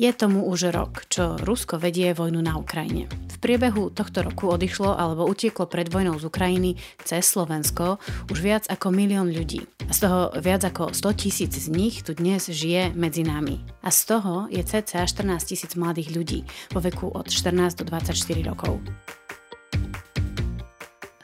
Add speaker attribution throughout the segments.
Speaker 1: Je tomu už rok, čo Rusko vedie vojnu na Ukrajine. V priebehu tohto roku odišlo alebo utieklo pred vojnou z Ukrajiny cez Slovensko už viac ako milión ľudí. A z toho viac ako 100 tisíc z nich tu dnes žije medzi nami. A z toho je cca 14 tisíc mladých ľudí vo veku od 14 do 24 rokov.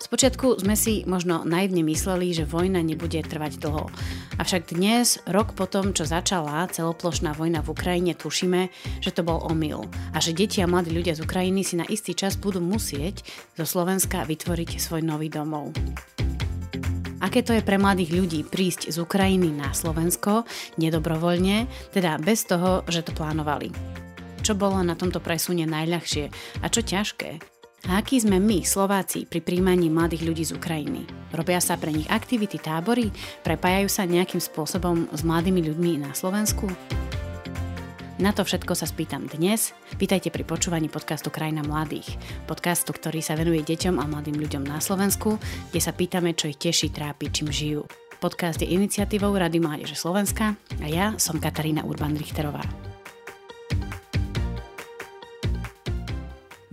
Speaker 1: Spočiatku sme si možno naivne mysleli, že vojna nebude trvať dlho. Avšak dnes, rok po tom, čo začala celoplošná vojna v Ukrajine, tušíme, že to bol omyl a že deti a mladí ľudia z Ukrajiny si na istý čas budú musieť zo Slovenska vytvoriť svoj nový domov. Aké to je pre mladých ľudí prísť z Ukrajiny na Slovensko nedobrovoľne, teda bez toho, že to plánovali. Čo bolo na tomto presune najľahšie a čo ťažké? A aký sme my, Slováci, pri príjmaní mladých ľudí z Ukrajiny? Robia sa pre nich aktivity, tábory? Prepájajú sa nejakým spôsobom s mladými ľuďmi na Slovensku? Na to všetko sa spýtam dnes. Pýtajte pri počúvaní podcastu Krajina mladých. Podcastu, ktorý sa venuje deťom a mladým ľuďom na Slovensku, kde sa pýtame, čo ich teší, trápi, čím žijú. Podcast je iniciatívou Rady Mládeže Slovenska a ja som Katarína Urban-Richterová.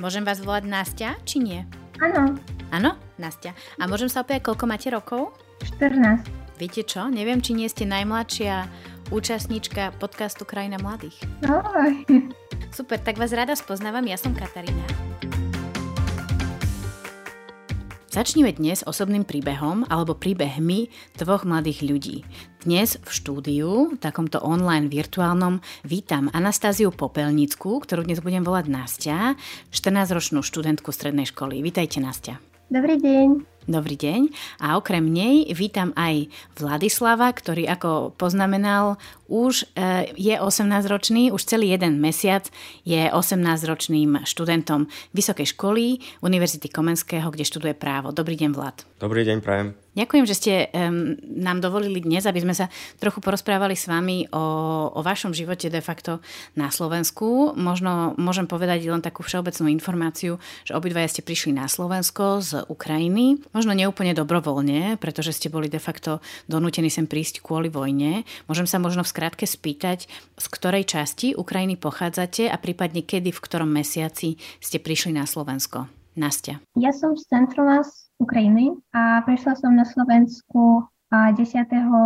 Speaker 1: Môžem vás volať Nastia, či nie?
Speaker 2: Áno.
Speaker 1: Áno, Nastia. A môžem sa opýtať, koľko máte rokov?
Speaker 2: 14.
Speaker 1: Viete čo? Neviem, či nie ste najmladšia účastníčka podcastu Krajina mladých.
Speaker 2: Ahoj.
Speaker 1: Super, tak vás rada spoznávam, ja som Katarína. Začneme dnes osobným príbehom alebo príbehmi dvoch mladých ľudí. Dnes v štúdiu, takomto online virtuálnom, vítam Anastáziu Popelnickú, ktorú dnes budem volať Nastia, 14-ročnú študentku strednej školy. Vítajte, Nastia.
Speaker 2: Dobrý deň.
Speaker 1: Dobrý deň. A okrem nej vítam aj Vladislava, ktorý ako poznamenal, už e, je 18-ročný, už celý jeden mesiac je 18-ročným študentom Vysokej školy Univerzity Komenského, kde študuje právo. Dobrý deň, Vlad.
Speaker 3: Dobrý deň, prajem.
Speaker 1: Ďakujem, že ste um, nám dovolili dnes, aby sme sa trochu porozprávali s vami o, o vašom živote de facto na Slovensku. Možno môžem povedať len takú všeobecnú informáciu, že obidvaja ste prišli na Slovensko z Ukrajiny. Možno neúplne dobrovoľne, pretože ste boli de facto donútení sem prísť kvôli vojne. Môžem sa možno v skratke spýtať, z ktorej časti Ukrajiny pochádzate a prípadne kedy, v ktorom mesiaci ste prišli na Slovensko. Nastia.
Speaker 2: Ja som z centrum Ukrajiny a prišla som na Slovensku 10.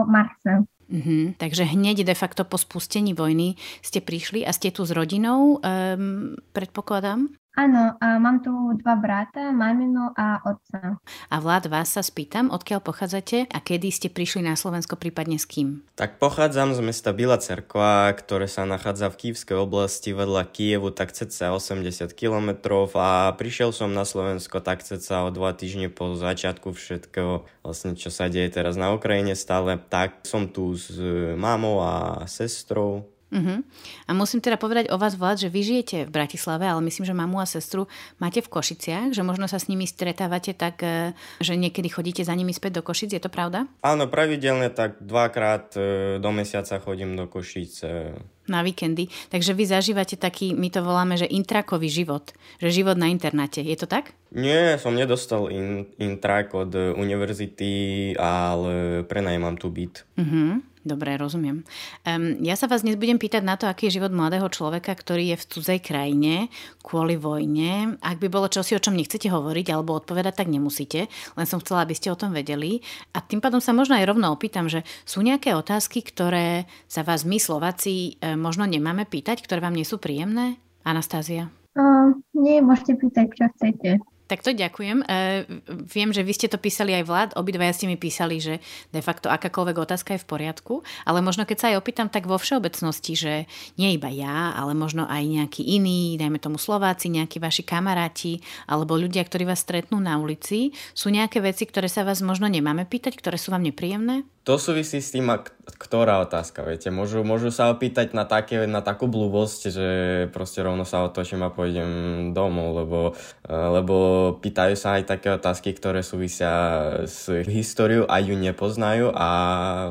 Speaker 2: marca.
Speaker 1: Uh-huh. Takže hneď de facto po spustení vojny ste prišli a ste tu s rodinou, um, predpokladám?
Speaker 2: Áno, a mám tu dva brata, maminu a otca.
Speaker 1: A Vlad, vás sa spýtam, odkiaľ pochádzate a kedy ste prišli na Slovensko, prípadne s kým?
Speaker 3: Tak pochádzam z mesta Bila Cerkva, ktoré sa nachádza v Kývskej oblasti vedľa Kievu, tak cca 80 km a prišiel som na Slovensko tak cca o dva týždne po začiatku všetkého, vlastne čo sa deje teraz na Ukrajine stále. Tak som tu s mamou a sestrou,
Speaker 1: Uh-huh. A musím teda povedať o vás, Vlad, že vy žijete v Bratislave, ale myslím, že mamu a sestru máte v Košiciach, že možno sa s nimi stretávate tak, e, že niekedy chodíte za nimi späť do Košic, je to pravda?
Speaker 3: Áno, pravidelne tak dvakrát e, do mesiaca chodím do Košic.
Speaker 1: Na víkendy. Takže vy zažívate taký, my to voláme, že intrakový život. Že život na internáte. Je to tak?
Speaker 3: Nie, som nedostal in, intrak od univerzity, ale prenajímam tu byt.
Speaker 1: Uh-huh. Dobre, rozumiem. Um, ja sa vás dnes budem pýtať na to, aký je život mladého človeka, ktorý je v cudzej krajine kvôli vojne. Ak by bolo čosi, o čom nechcete hovoriť alebo odpovedať, tak nemusíte. Len som chcela, aby ste o tom vedeli. A tým pádom sa možno aj rovno opýtam, že sú nejaké otázky, ktoré sa vás my Slováci e, možno nemáme pýtať, ktoré vám nie sú príjemné? Anastázia?
Speaker 2: Uh, nie, môžete pýtať, čo chcete.
Speaker 1: Tak to ďakujem. E, viem, že vy ste to písali aj Vlad, obidvaja ste mi písali, že de facto akákoľvek otázka je v poriadku, ale možno keď sa aj opýtam tak vo všeobecnosti, že nie iba ja, ale možno aj nejaký iný, dajme tomu Slováci, nejakí vaši kamaráti alebo ľudia, ktorí vás stretnú na ulici, sú nejaké veci, ktoré sa vás možno nemáme pýtať, ktoré sú vám nepríjemné?
Speaker 3: To súvisí s tým, ktorá otázka, viete. Môžu, môžu sa opýtať na, také, na takú blbosť, že proste rovno sa otočím a pôjdem domov, lebo, lebo pýtajú sa aj také otázky, ktoré súvisia s históriou a ju nepoznajú a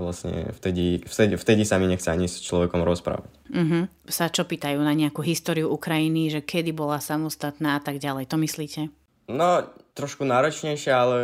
Speaker 3: vlastne vtedy, vtedy, vtedy sa mi nechce ani s človekom rozprávať.
Speaker 1: Uh-huh. Sa čo pýtajú na nejakú históriu Ukrajiny, že kedy bola samostatná a tak ďalej, to myslíte?
Speaker 3: No, trošku náročnejšie, ale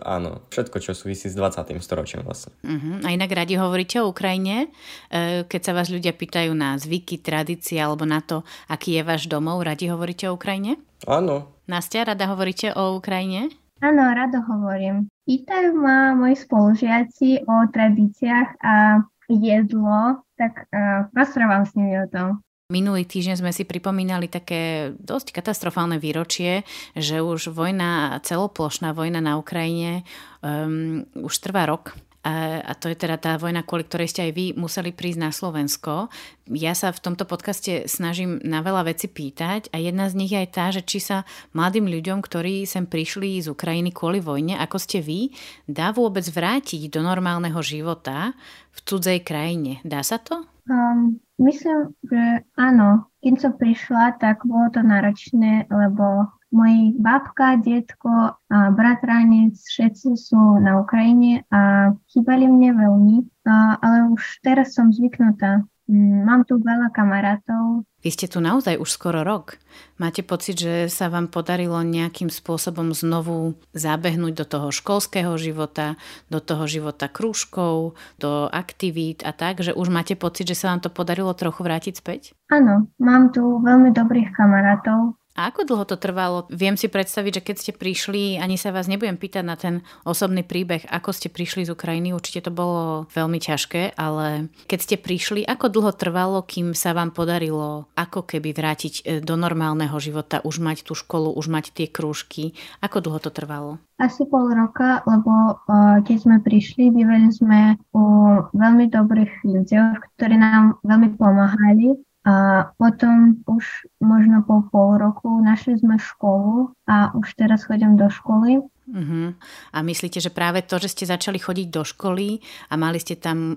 Speaker 3: áno, všetko, čo súvisí s 20. storočím vlastne.
Speaker 1: Uh-huh. A inak radi hovoríte o Ukrajine, e, keď sa vás ľudia pýtajú na zvyky, tradície alebo na to, aký je váš domov, radi hovoríte o Ukrajine?
Speaker 3: Áno.
Speaker 1: Nastia, rada hovoríte o Ukrajine?
Speaker 2: Áno, rado hovorím. Pýtajú ma moji spolužiaci o tradíciách a jedlo, tak uh, rozprávam s nimi o tom.
Speaker 1: Minulý týždeň sme si pripomínali také dosť katastrofálne výročie, že už vojna, celoplošná vojna na Ukrajine um, už trvá rok. A, to je teda tá vojna, kvôli ktorej ste aj vy museli prísť na Slovensko. Ja sa v tomto podcaste snažím na veľa veci pýtať a jedna z nich je aj tá, že či sa mladým ľuďom, ktorí sem prišli z Ukrajiny kvôli vojne, ako ste vy, dá vôbec vrátiť do normálneho života v cudzej krajine. Dá sa to?
Speaker 2: Um, myslím, že áno. Keď som prišla, tak bolo to náročné, lebo moji babka, detko a bratranec, všetci sú na Ukrajine a chýbali mne veľmi, a, ale už teraz som zvyknutá. Mm, mám tu veľa kamarátov.
Speaker 1: Vy ste tu naozaj už skoro rok. Máte pocit, že sa vám podarilo nejakým spôsobom znovu zabehnúť do toho školského života, do toho života krúžkov, do aktivít a tak, že už máte pocit, že sa vám to podarilo trochu vrátiť späť?
Speaker 2: Áno, mám tu veľmi dobrých kamarátov,
Speaker 1: a ako dlho to trvalo? Viem si predstaviť, že keď ste prišli, ani sa vás nebudem pýtať na ten osobný príbeh, ako ste prišli z Ukrajiny, určite to bolo veľmi ťažké, ale keď ste prišli, ako dlho trvalo, kým sa vám podarilo ako keby vrátiť e, do normálneho života, už mať tú školu, už mať tie krúžky? Ako dlho to trvalo?
Speaker 2: Asi pol roka, lebo uh, keď sme prišli, bývali sme u veľmi dobrých ľudí, ktorí nám veľmi pomáhali a potom už možno po pol roku našli sme školu a už teraz chodím do školy
Speaker 1: Uh-huh. A myslíte, že práve to, že ste začali chodiť do školy a mali ste tam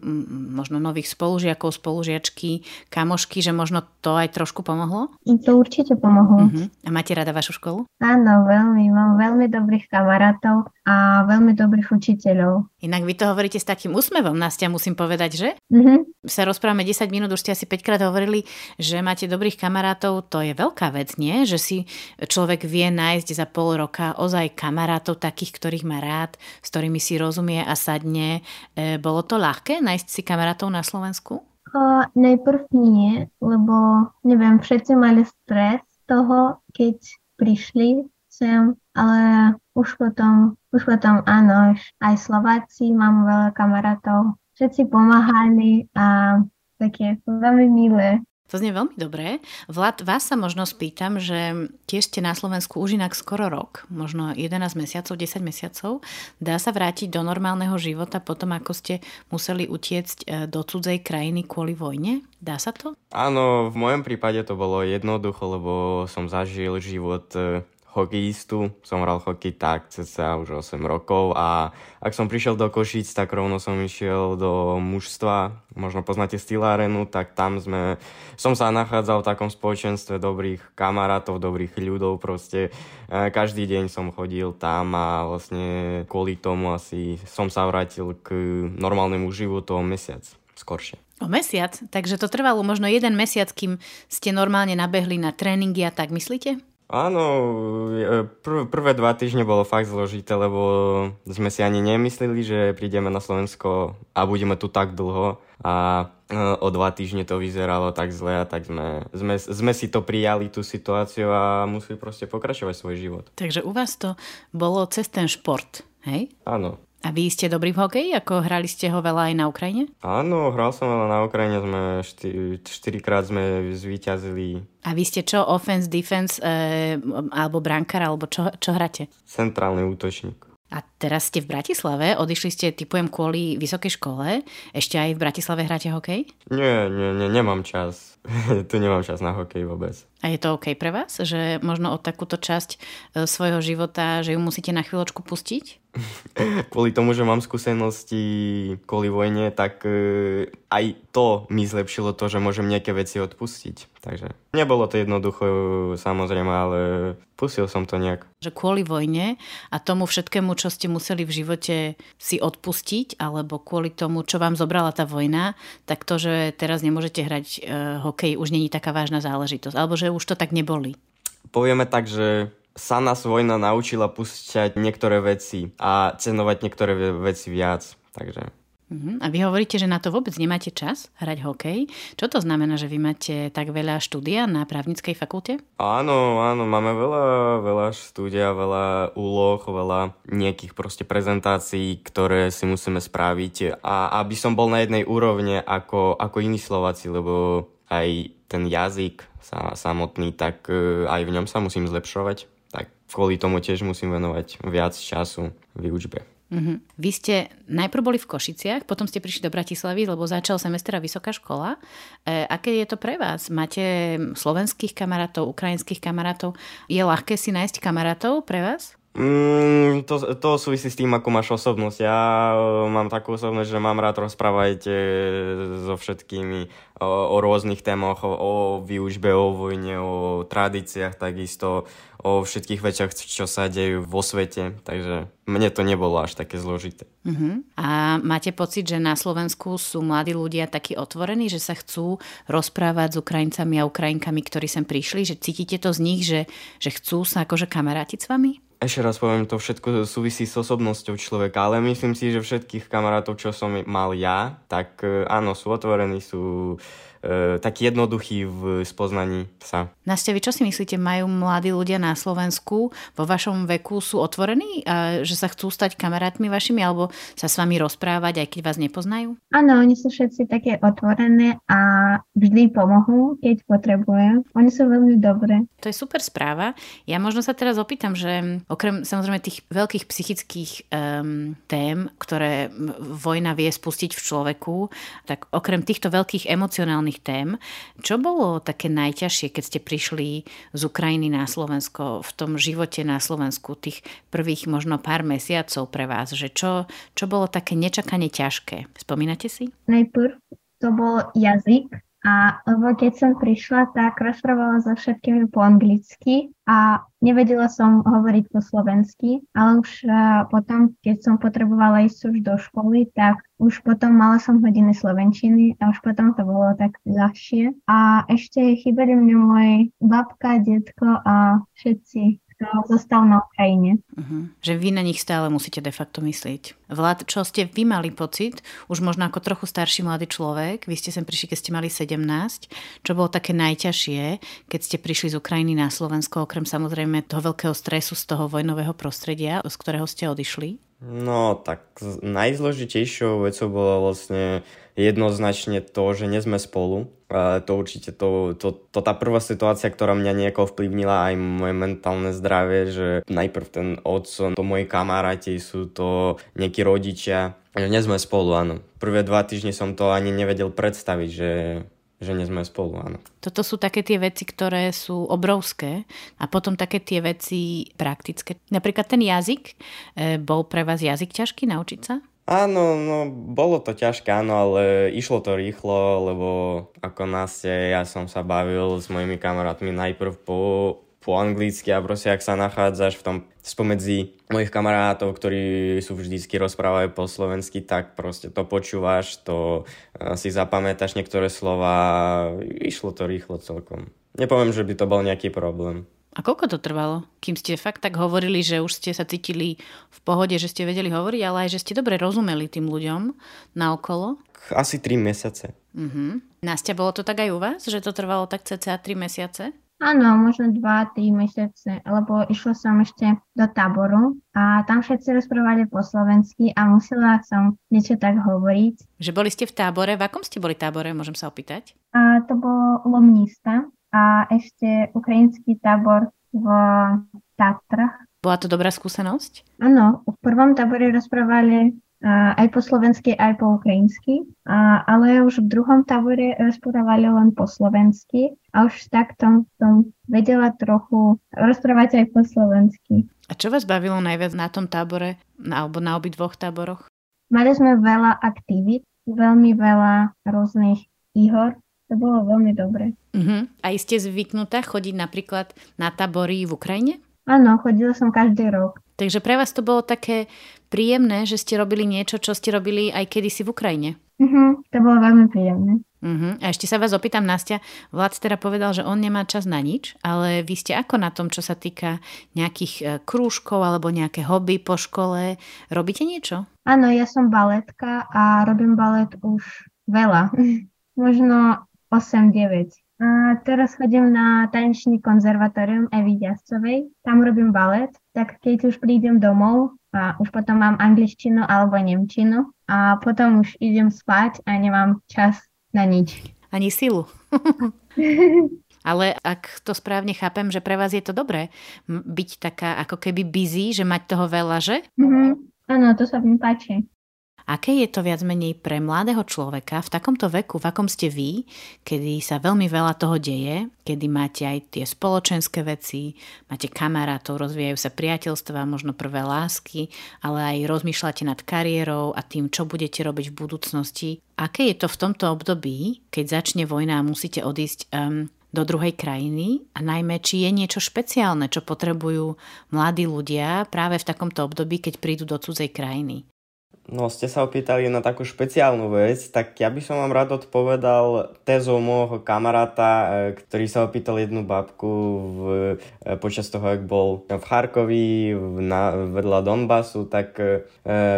Speaker 1: možno nových spolužiakov, spolužiačky, kamošky, že možno to aj trošku pomohlo?
Speaker 2: To určite pomohlo. Uh-huh.
Speaker 1: A máte rada vašu školu?
Speaker 2: Áno, veľmi. Mám veľmi dobrých kamarátov a veľmi dobrých učiteľov.
Speaker 1: Inak vy to hovoríte s takým úsmevom, Nastia, musím povedať, že?
Speaker 2: Uh-huh.
Speaker 1: Sa rozprávame 10 minút, už ste asi 5 krát hovorili, že máte dobrých kamarátov, to je veľká vec, nie? Že si človek vie nájsť za pol roka ozaj kamarátov, takých, ktorých má rád, s ktorými si rozumie a sadne. E, bolo to ľahké nájsť si kamarátov na Slovensku?
Speaker 2: O, najprv nie, lebo neviem, všetci mali stres toho, keď prišli sem, ale už potom, už potom áno, aj Slováci, mám veľa kamarátov, všetci pomáhali a také veľmi milé.
Speaker 1: To znie veľmi dobré. Vlad, vás sa možno spýtam, že tiež ste na Slovensku už inak skoro rok, možno 11 mesiacov, 10 mesiacov. Dá sa vrátiť do normálneho života potom, ako ste museli utiecť e, do cudzej krajiny kvôli vojne? Dá sa to?
Speaker 3: Áno, v mojom prípade to bolo jednoducho, lebo som zažil život e, hokejistu. Som hral hokej tak cca už 8 rokov a ak som prišiel do Košic, tak rovno som išiel do mužstva. Možno poznáte Steel Arenu, tak tam sme, som sa nachádzal v takom spoločenstve dobrých kamarátov, dobrých ľudov proste. E, každý deň som chodil tam a vlastne kvôli tomu asi som sa vrátil k normálnemu životu o mesiac skoršie.
Speaker 1: O mesiac? Takže to trvalo možno jeden mesiac, kým ste normálne nabehli na tréningy a tak, myslíte?
Speaker 3: Áno, prv, prvé dva týždne bolo fakt zložité, lebo sme si ani nemysleli, že prídeme na Slovensko a budeme tu tak dlho a e, o dva týždne to vyzeralo tak zle a tak sme, sme, sme si to prijali, tú situáciu a museli proste pokračovať svoj život.
Speaker 1: Takže u vás to bolo cez ten šport, hej?
Speaker 3: Áno.
Speaker 1: A vy ste dobrý v hokeji? Ako hrali ste ho veľa aj na Ukrajine?
Speaker 3: Áno, hral som veľa na Ukrajine, sme šty, štyrikrát sme zvíťazili.
Speaker 1: A vy ste čo, offense, defense, e, alebo brankár, alebo čo, čo hráte?
Speaker 3: Centrálny útočník.
Speaker 1: A teraz ste v Bratislave, odišli ste, typujem, kvôli vysokej škole. Ešte aj v Bratislave hráte hokej?
Speaker 3: Nie, nie, nie, nemám čas. tu nemám čas na hokej vôbec.
Speaker 1: A je to OK pre vás, že možno o takúto časť e, svojho života, že ju musíte na chvíľočku pustiť?
Speaker 3: Kvôli tomu, že mám skúsenosti kvôli vojne, tak e, aj to mi zlepšilo to, že môžem nejaké veci odpustiť. Takže nebolo to jednoducho, samozrejme, ale pustil som to nejak.
Speaker 1: Že kvôli vojne a tomu všetkému, čo ste museli v živote si odpustiť, alebo kvôli tomu, čo vám zobrala tá vojna, tak to, že teraz nemôžete hrať e, hokej, už není taká vážna záležitosť. Alebo že už to tak neboli.
Speaker 3: Povieme tak, že sa nás vojna naučila púšťať niektoré veci a cenovať niektoré veci viac. Takže
Speaker 1: Uh-huh. A vy hovoríte, že na to vôbec nemáte čas hrať hokej. Čo to znamená, že vy máte tak veľa štúdia na právnickej fakulte?
Speaker 3: Áno, áno, máme veľa, veľa štúdia, veľa úloh, veľa nejakých proste prezentácií, ktoré si musíme spraviť. A aby som bol na jednej úrovne ako, ako iní Slováci, lebo aj ten jazyk sa, samotný, tak e, aj v ňom sa musím zlepšovať. Kvôli tomu tiež musím venovať viac času výučbe.
Speaker 1: Mm-hmm. Vy ste najprv boli v Košiciach, potom ste prišli do Bratislavy, lebo začal semestra vysoká škola. E, aké je to pre vás? Máte slovenských kamarátov, ukrajinských kamarátov? Je ľahké si nájsť kamarátov pre vás?
Speaker 3: Mm, to, to súvisí s tým, ako máš osobnosť. Ja uh, mám takú osobnosť, že mám rád rozprávať uh, so všetkými o, o rôznych témach, o, o výučbe, o vojne, o tradíciách, takisto o všetkých veciach, čo sa dejú vo svete. Takže mne to nebolo až také zložité.
Speaker 1: Uh-huh. A máte pocit, že na Slovensku sú mladí ľudia takí otvorení, že sa chcú rozprávať s Ukrajincami a Ukrajinkami, ktorí sem prišli? Že cítite to z nich, že, že chcú sa akože kamarátiť s vami?
Speaker 3: Ešte raz poviem, to všetko súvisí s osobnosťou človeka, ale myslím si, že všetkých kamarátov, čo som mal ja, tak e, áno, sú otvorení, sú e, taký jednoduchý v spoznaní sa.
Speaker 1: Nastia, vy čo si myslíte, majú mladí ľudia na Slovensku vo vašom veku sú otvorení, a že sa chcú stať kamarátmi vašimi alebo sa s vami rozprávať, aj keď vás nepoznajú?
Speaker 2: Áno, oni sú všetci také otvorené a vždy pomohú, keď potrebujú. Oni sú veľmi dobré.
Speaker 1: To je super správa. Ja možno sa teraz opýtam, že okrem samozrejme tých veľkých psychických um, tém, ktoré vojna vie spustiť v človeku, tak okrem týchto veľkých emocionálnych aktuálnych tém. Čo bolo také najťažšie, keď ste prišli z Ukrajiny na Slovensko, v tom živote na Slovensku, tých prvých možno pár mesiacov pre vás? Že čo, čo bolo také nečakane ťažké? Spomínate si?
Speaker 2: Najprv to bol jazyk, a lebo keď som prišla, tak rozprávala so všetkými po anglicky a nevedela som hovoriť po slovensky, ale už uh, potom, keď som potrebovala ísť už do školy, tak už potom mala som hodiny slovenčiny a už potom to bolo tak ľahšie. A ešte chýbali mne môj babka, detko a všetci zostal na Ukrajine.
Speaker 1: Uh-huh. Že vy na nich stále musíte de facto myslieť. Vlad, čo ste vy mali pocit, už možno ako trochu starší mladý človek, vy ste sem prišli, keď ste mali 17, čo bolo také najťažšie, keď ste prišli z Ukrajiny na Slovensko, okrem samozrejme toho veľkého stresu z toho vojnového prostredia, z ktorého ste odišli?
Speaker 3: No, tak najzložitejšou vecou bolo vlastne jednoznačne to, že nie sme spolu. To určite, to, to, to tá prvá situácia, ktorá mňa nejako vplyvnila aj moje mentálne zdravie, že najprv ten otco, to moji kamaráti, sú to nejakí rodičia, že nie sme spolu, áno. Prvé dva týždne som to ani nevedel predstaviť, že že nie sme spolu, áno.
Speaker 1: Toto sú také tie veci, ktoré sú obrovské a potom také tie veci praktické. Napríklad ten jazyk, e, bol pre vás jazyk ťažký naučiť sa?
Speaker 3: Áno, no bolo to ťažké, áno, ale išlo to rýchlo, lebo ako nás ja som sa bavil s mojimi kamarátmi najprv po po anglicky a proste ak sa nachádzaš v tom spomedzi mojich kamarátov, ktorí sú vždycky rozprávajú po slovensky, tak proste to počúvaš, to eh, si zapamätáš niektoré slova, išlo to rýchlo celkom. Nepoviem, že by to bol nejaký problém.
Speaker 1: A koľko to trvalo? Kým ste fakt tak hovorili, že už ste sa cítili v pohode, že ste vedeli hovoriť, ale aj, že ste dobre rozumeli tým ľuďom naokolo?
Speaker 3: Asi 3 mesiace.
Speaker 1: Uh-huh. Nastia, bolo to tak aj u vás, že to trvalo tak cca 3 mesiace?
Speaker 2: Áno, možno 2-3 mesiace, lebo išla som ešte do táboru a tam všetci rozprávali po slovensky a musela som niečo tak hovoriť.
Speaker 1: Že boli ste v tábore? V akom ste boli tábore, môžem sa opýtať?
Speaker 2: A to bolo Lomnista a ešte ukrajinský tábor v Tatrach.
Speaker 1: Bola to dobrá skúsenosť?
Speaker 2: Áno, v prvom tábore rozprávali aj po slovensky, aj po ukrajinsky, a, ale už v druhom tábore rozprávali len po slovensky a už takto som vedela trochu rozprávať aj po slovensky.
Speaker 1: A čo vás bavilo najviac na tom tábore, alebo na obidvoch táboroch?
Speaker 2: Mali sme veľa aktivít, veľmi veľa rôznych ihor, to bolo veľmi dobre.
Speaker 1: Uh-huh. A ste zvyknutá chodiť napríklad na tábory v Ukrajine?
Speaker 2: Áno, chodila som každý rok.
Speaker 1: Takže pre vás to bolo také príjemné, že ste robili niečo, čo ste robili aj kedysi v Ukrajine?
Speaker 2: Uh-huh, to bolo veľmi príjemné.
Speaker 1: Uh-huh. A ešte sa vás opýtam, Nastia, Vlad teda povedal, že on nemá čas na nič, ale vy ste ako na tom, čo sa týka nejakých e, krúžkov alebo nejaké hobby po škole? Robíte niečo?
Speaker 2: Áno, ja som baletka a robím balet už veľa. Možno 8-9. A teraz chodím na tanečný konzervatórium Evy Ďascovej. Tam robím balet. Tak keď už prídem domov, a už potom mám angličtinu alebo nemčinu a potom už idem spať a nemám čas na nič.
Speaker 1: Ani silu. Ale ak to správne chápem, že pre vás je to dobré byť taká ako keby busy, že mať toho veľa, že?
Speaker 2: Mm-hmm. Áno, to sa mi páči.
Speaker 1: Aké je to viac menej pre mladého človeka v takomto veku, v akom ste vy, kedy sa veľmi veľa toho deje, kedy máte aj tie spoločenské veci, máte kamarátov, rozvíjajú sa priateľstva, možno prvé lásky, ale aj rozmýšľate nad kariérou a tým, čo budete robiť v budúcnosti. Aké je to v tomto období, keď začne vojna a musíte odísť um, do druhej krajiny a najmä, či je niečo špeciálne, čo potrebujú mladí ľudia práve v takomto období, keď prídu do cudzej krajiny.
Speaker 3: No, ste sa opýtali na takú špeciálnu vec, tak ja by som vám rád odpovedal tezou môjho kamaráta, e, ktorý sa opýtal jednu babku v, e, počas toho, ak bol v Charkovi na, vedľa Donbasu, tak e,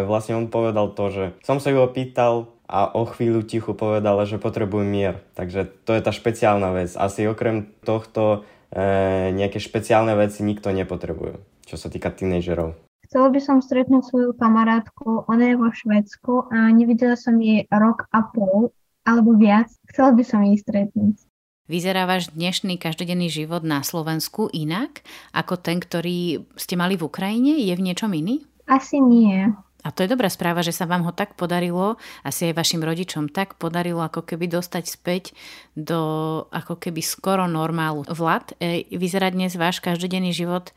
Speaker 3: vlastne on povedal to, že som sa ju opýtal a o chvíľu tichu povedal, že potrebujem mier. Takže to je tá špeciálna vec. Asi okrem tohto e, nejaké špeciálne veci nikto nepotrebuje, čo sa týka tínejdžerov.
Speaker 2: Chcela by som stretnúť svoju kamarátku, ona je vo Švedsku a nevidela som jej rok a pol alebo viac. Chcela by som jej stretnúť.
Speaker 1: Vyzerá váš dnešný každodenný život na Slovensku inak ako ten, ktorý ste mali v Ukrajine? Je v niečom iný?
Speaker 2: Asi nie.
Speaker 1: A to je dobrá správa, že sa vám ho tak podarilo, asi aj vašim rodičom tak podarilo, ako keby dostať späť do ako keby skoro normálu. Vlad, e, vyzerá dnes váš každodenný život e,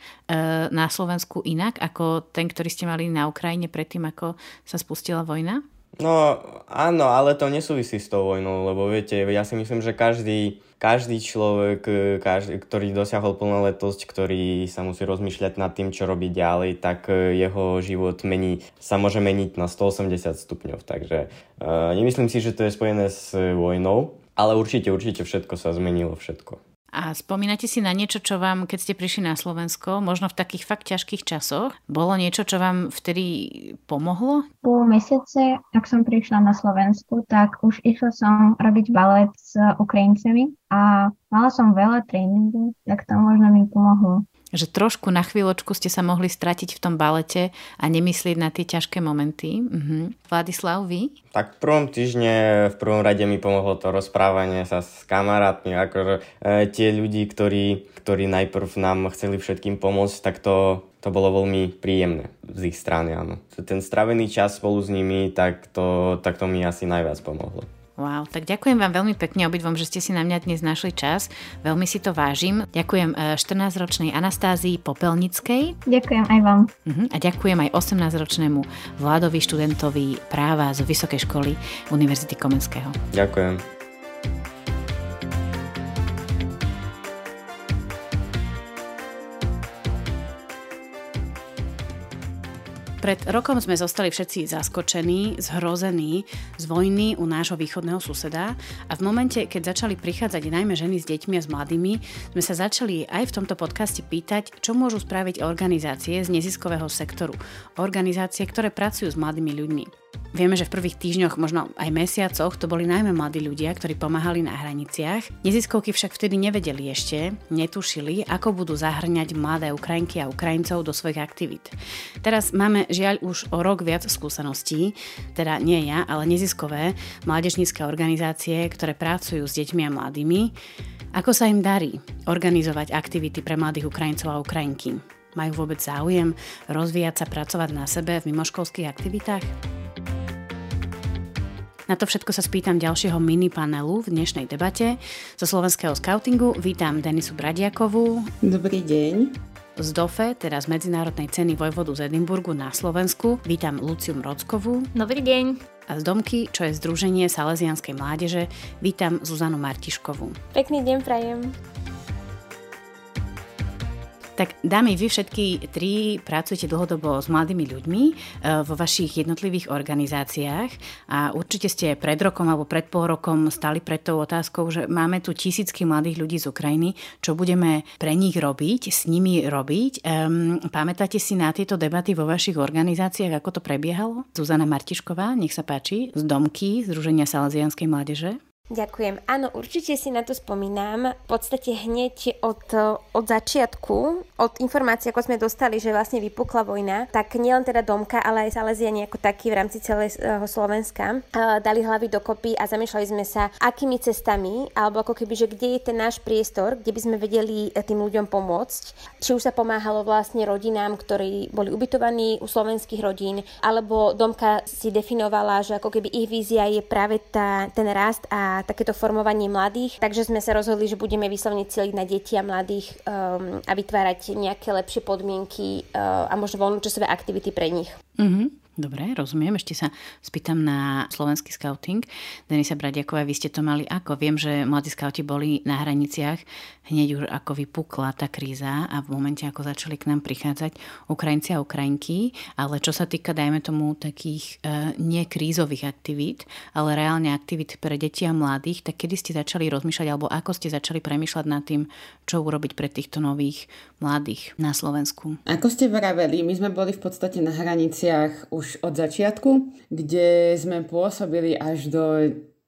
Speaker 1: na Slovensku inak ako ten, ktorý ste mali na Ukrajine predtým, ako sa spustila vojna?
Speaker 3: No áno, ale to nesúvisí s tou vojnou, lebo viete, ja si myslím, že každý každý človek, e, každý, ktorý dosiahol plnoletosť, ktorý sa musí rozmýšľať nad tým, čo robí ďalej, tak e, jeho život mení, sa môže meniť na 180 stupňov. Takže uh, nemyslím si, že to je spojené s vojnou, ale určite, určite všetko sa zmenilo, všetko.
Speaker 1: A spomínate si na niečo, čo vám, keď ste prišli na Slovensko, možno v takých fakt ťažkých časoch, bolo niečo, čo vám vtedy pomohlo?
Speaker 2: Po mesiace, ak som prišla na Slovensku, tak už išla som robiť balet s Ukrajincami a mala som veľa tréningu, tak to možno mi pomohlo
Speaker 1: že trošku na chvíľočku ste sa mohli stratiť v tom balete a nemyslieť na tie ťažké momenty. Mhm. Vladislav, vy?
Speaker 3: Tak v prvom týždne v prvom rade mi pomohlo to rozprávanie sa s kamarátmi, akože e, tie ľudí, ktorí, ktorí najprv nám chceli všetkým pomôcť, tak to, to bolo veľmi príjemné z ich strany, áno. Ten stravený čas spolu s nimi, tak to, tak to mi asi najviac pomohlo.
Speaker 1: Wow, tak ďakujem vám veľmi pekne obidvom, že ste si na mňa dnes našli čas. Veľmi si to vážim. Ďakujem 14-ročnej e, Anastázii Popelnickej.
Speaker 2: Ďakujem aj vám.
Speaker 1: Uh-huh. A ďakujem aj 18-ročnému Vládovi študentovi práva z Vysokej školy Univerzity Komenského.
Speaker 3: Ďakujem.
Speaker 1: Pred rokom sme zostali všetci zaskočení, zhrození z vojny u nášho východného suseda a v momente, keď začali prichádzať najmä ženy s deťmi a s mladými, sme sa začali aj v tomto podcaste pýtať, čo môžu spraviť organizácie z neziskového sektoru. Organizácie, ktoré pracujú s mladými ľuďmi. Vieme, že v prvých týždňoch, možno aj mesiacoch, to boli najmä mladí ľudia, ktorí pomáhali na hraniciach. Neziskovky však vtedy nevedeli ešte, netušili, ako budú zahrňať mladé Ukrajinky a Ukrajincov do svojich aktivít. Teraz máme žiaľ už o rok viac skúseností, teda nie ja, ale neziskové mládežnícke organizácie, ktoré pracujú s deťmi a mladými. Ako sa im darí organizovať aktivity pre mladých Ukrajincov a Ukrajinky? Majú vôbec záujem rozvíjať sa, pracovať na sebe v mimoškolských aktivitách? Na to všetko sa spýtam ďalšieho mini panelu v dnešnej debate. Zo slovenského scoutingu vítam Denisu Bradiakovú.
Speaker 4: Dobrý deň.
Speaker 1: Z DOFE, teda z Medzinárodnej ceny Vojvodu z Edimburgu na Slovensku, vítam Luciu Mrockovú.
Speaker 5: Dobrý deň.
Speaker 1: A z Domky, čo je Združenie Salesianskej mládeže, vítam Zuzanu Martiškovú.
Speaker 5: Pekný deň prajem.
Speaker 1: Tak dámy, vy všetky tri pracujete dlhodobo s mladými ľuďmi e, vo vašich jednotlivých organizáciách a určite ste pred rokom alebo pred pol rokom stali pred tou otázkou, že máme tu tisícky mladých ľudí z Ukrajiny, čo budeme pre nich robiť, s nimi robiť. Um, pamätáte si na tieto debaty vo vašich organizáciách, ako to prebiehalo? Zuzana Martišková, nech sa páči, z Domky, Združenia Salesianskej mládeže.
Speaker 4: Ďakujem. Áno, určite si na to spomínam. V podstate hneď od, od začiatku, od informácií, ako sme dostali, že vlastne vypukla vojna, tak nielen teda Domka, ale aj Salesiani ako taký v rámci celého Slovenska dali hlavy dokopy a zamýšľali sme sa, akými cestami, alebo ako keby, že kde je ten náš priestor, kde by sme vedeli e, tým ľuďom pomôcť. Či už sa pomáhalo vlastne rodinám, ktorí boli ubytovaní u slovenských rodín, alebo Domka si definovala, že ako keby ich vízia je práve tá, ten rast a takéto formovanie mladých, takže sme sa rozhodli, že budeme vyslovne cieľiť na deti a mladých um, a vytvárať nejaké lepšie podmienky uh, a možno voľnočasové aktivity pre nich.
Speaker 1: Mm-hmm. Dobre, rozumiem. Ešte sa spýtam na slovenský scouting. Denisa Bradiaková, vy ste to mali ako? Viem, že mladí skauti boli na hraniciach hneď už ako vypukla tá kríza a v momente, ako začali k nám prichádzať Ukrajinci a Ukrajinky, ale čo sa týka, dajme tomu, takých e, nekrízových aktivít, ale reálne aktivít pre deti a mladých, tak kedy ste začali rozmýšľať alebo ako ste začali premýšľať nad tým, čo urobiť pre týchto nových mladých na Slovensku?
Speaker 5: Ako ste vraveli, my sme boli v podstate na hraniciach už už od začiatku, kde sme pôsobili až do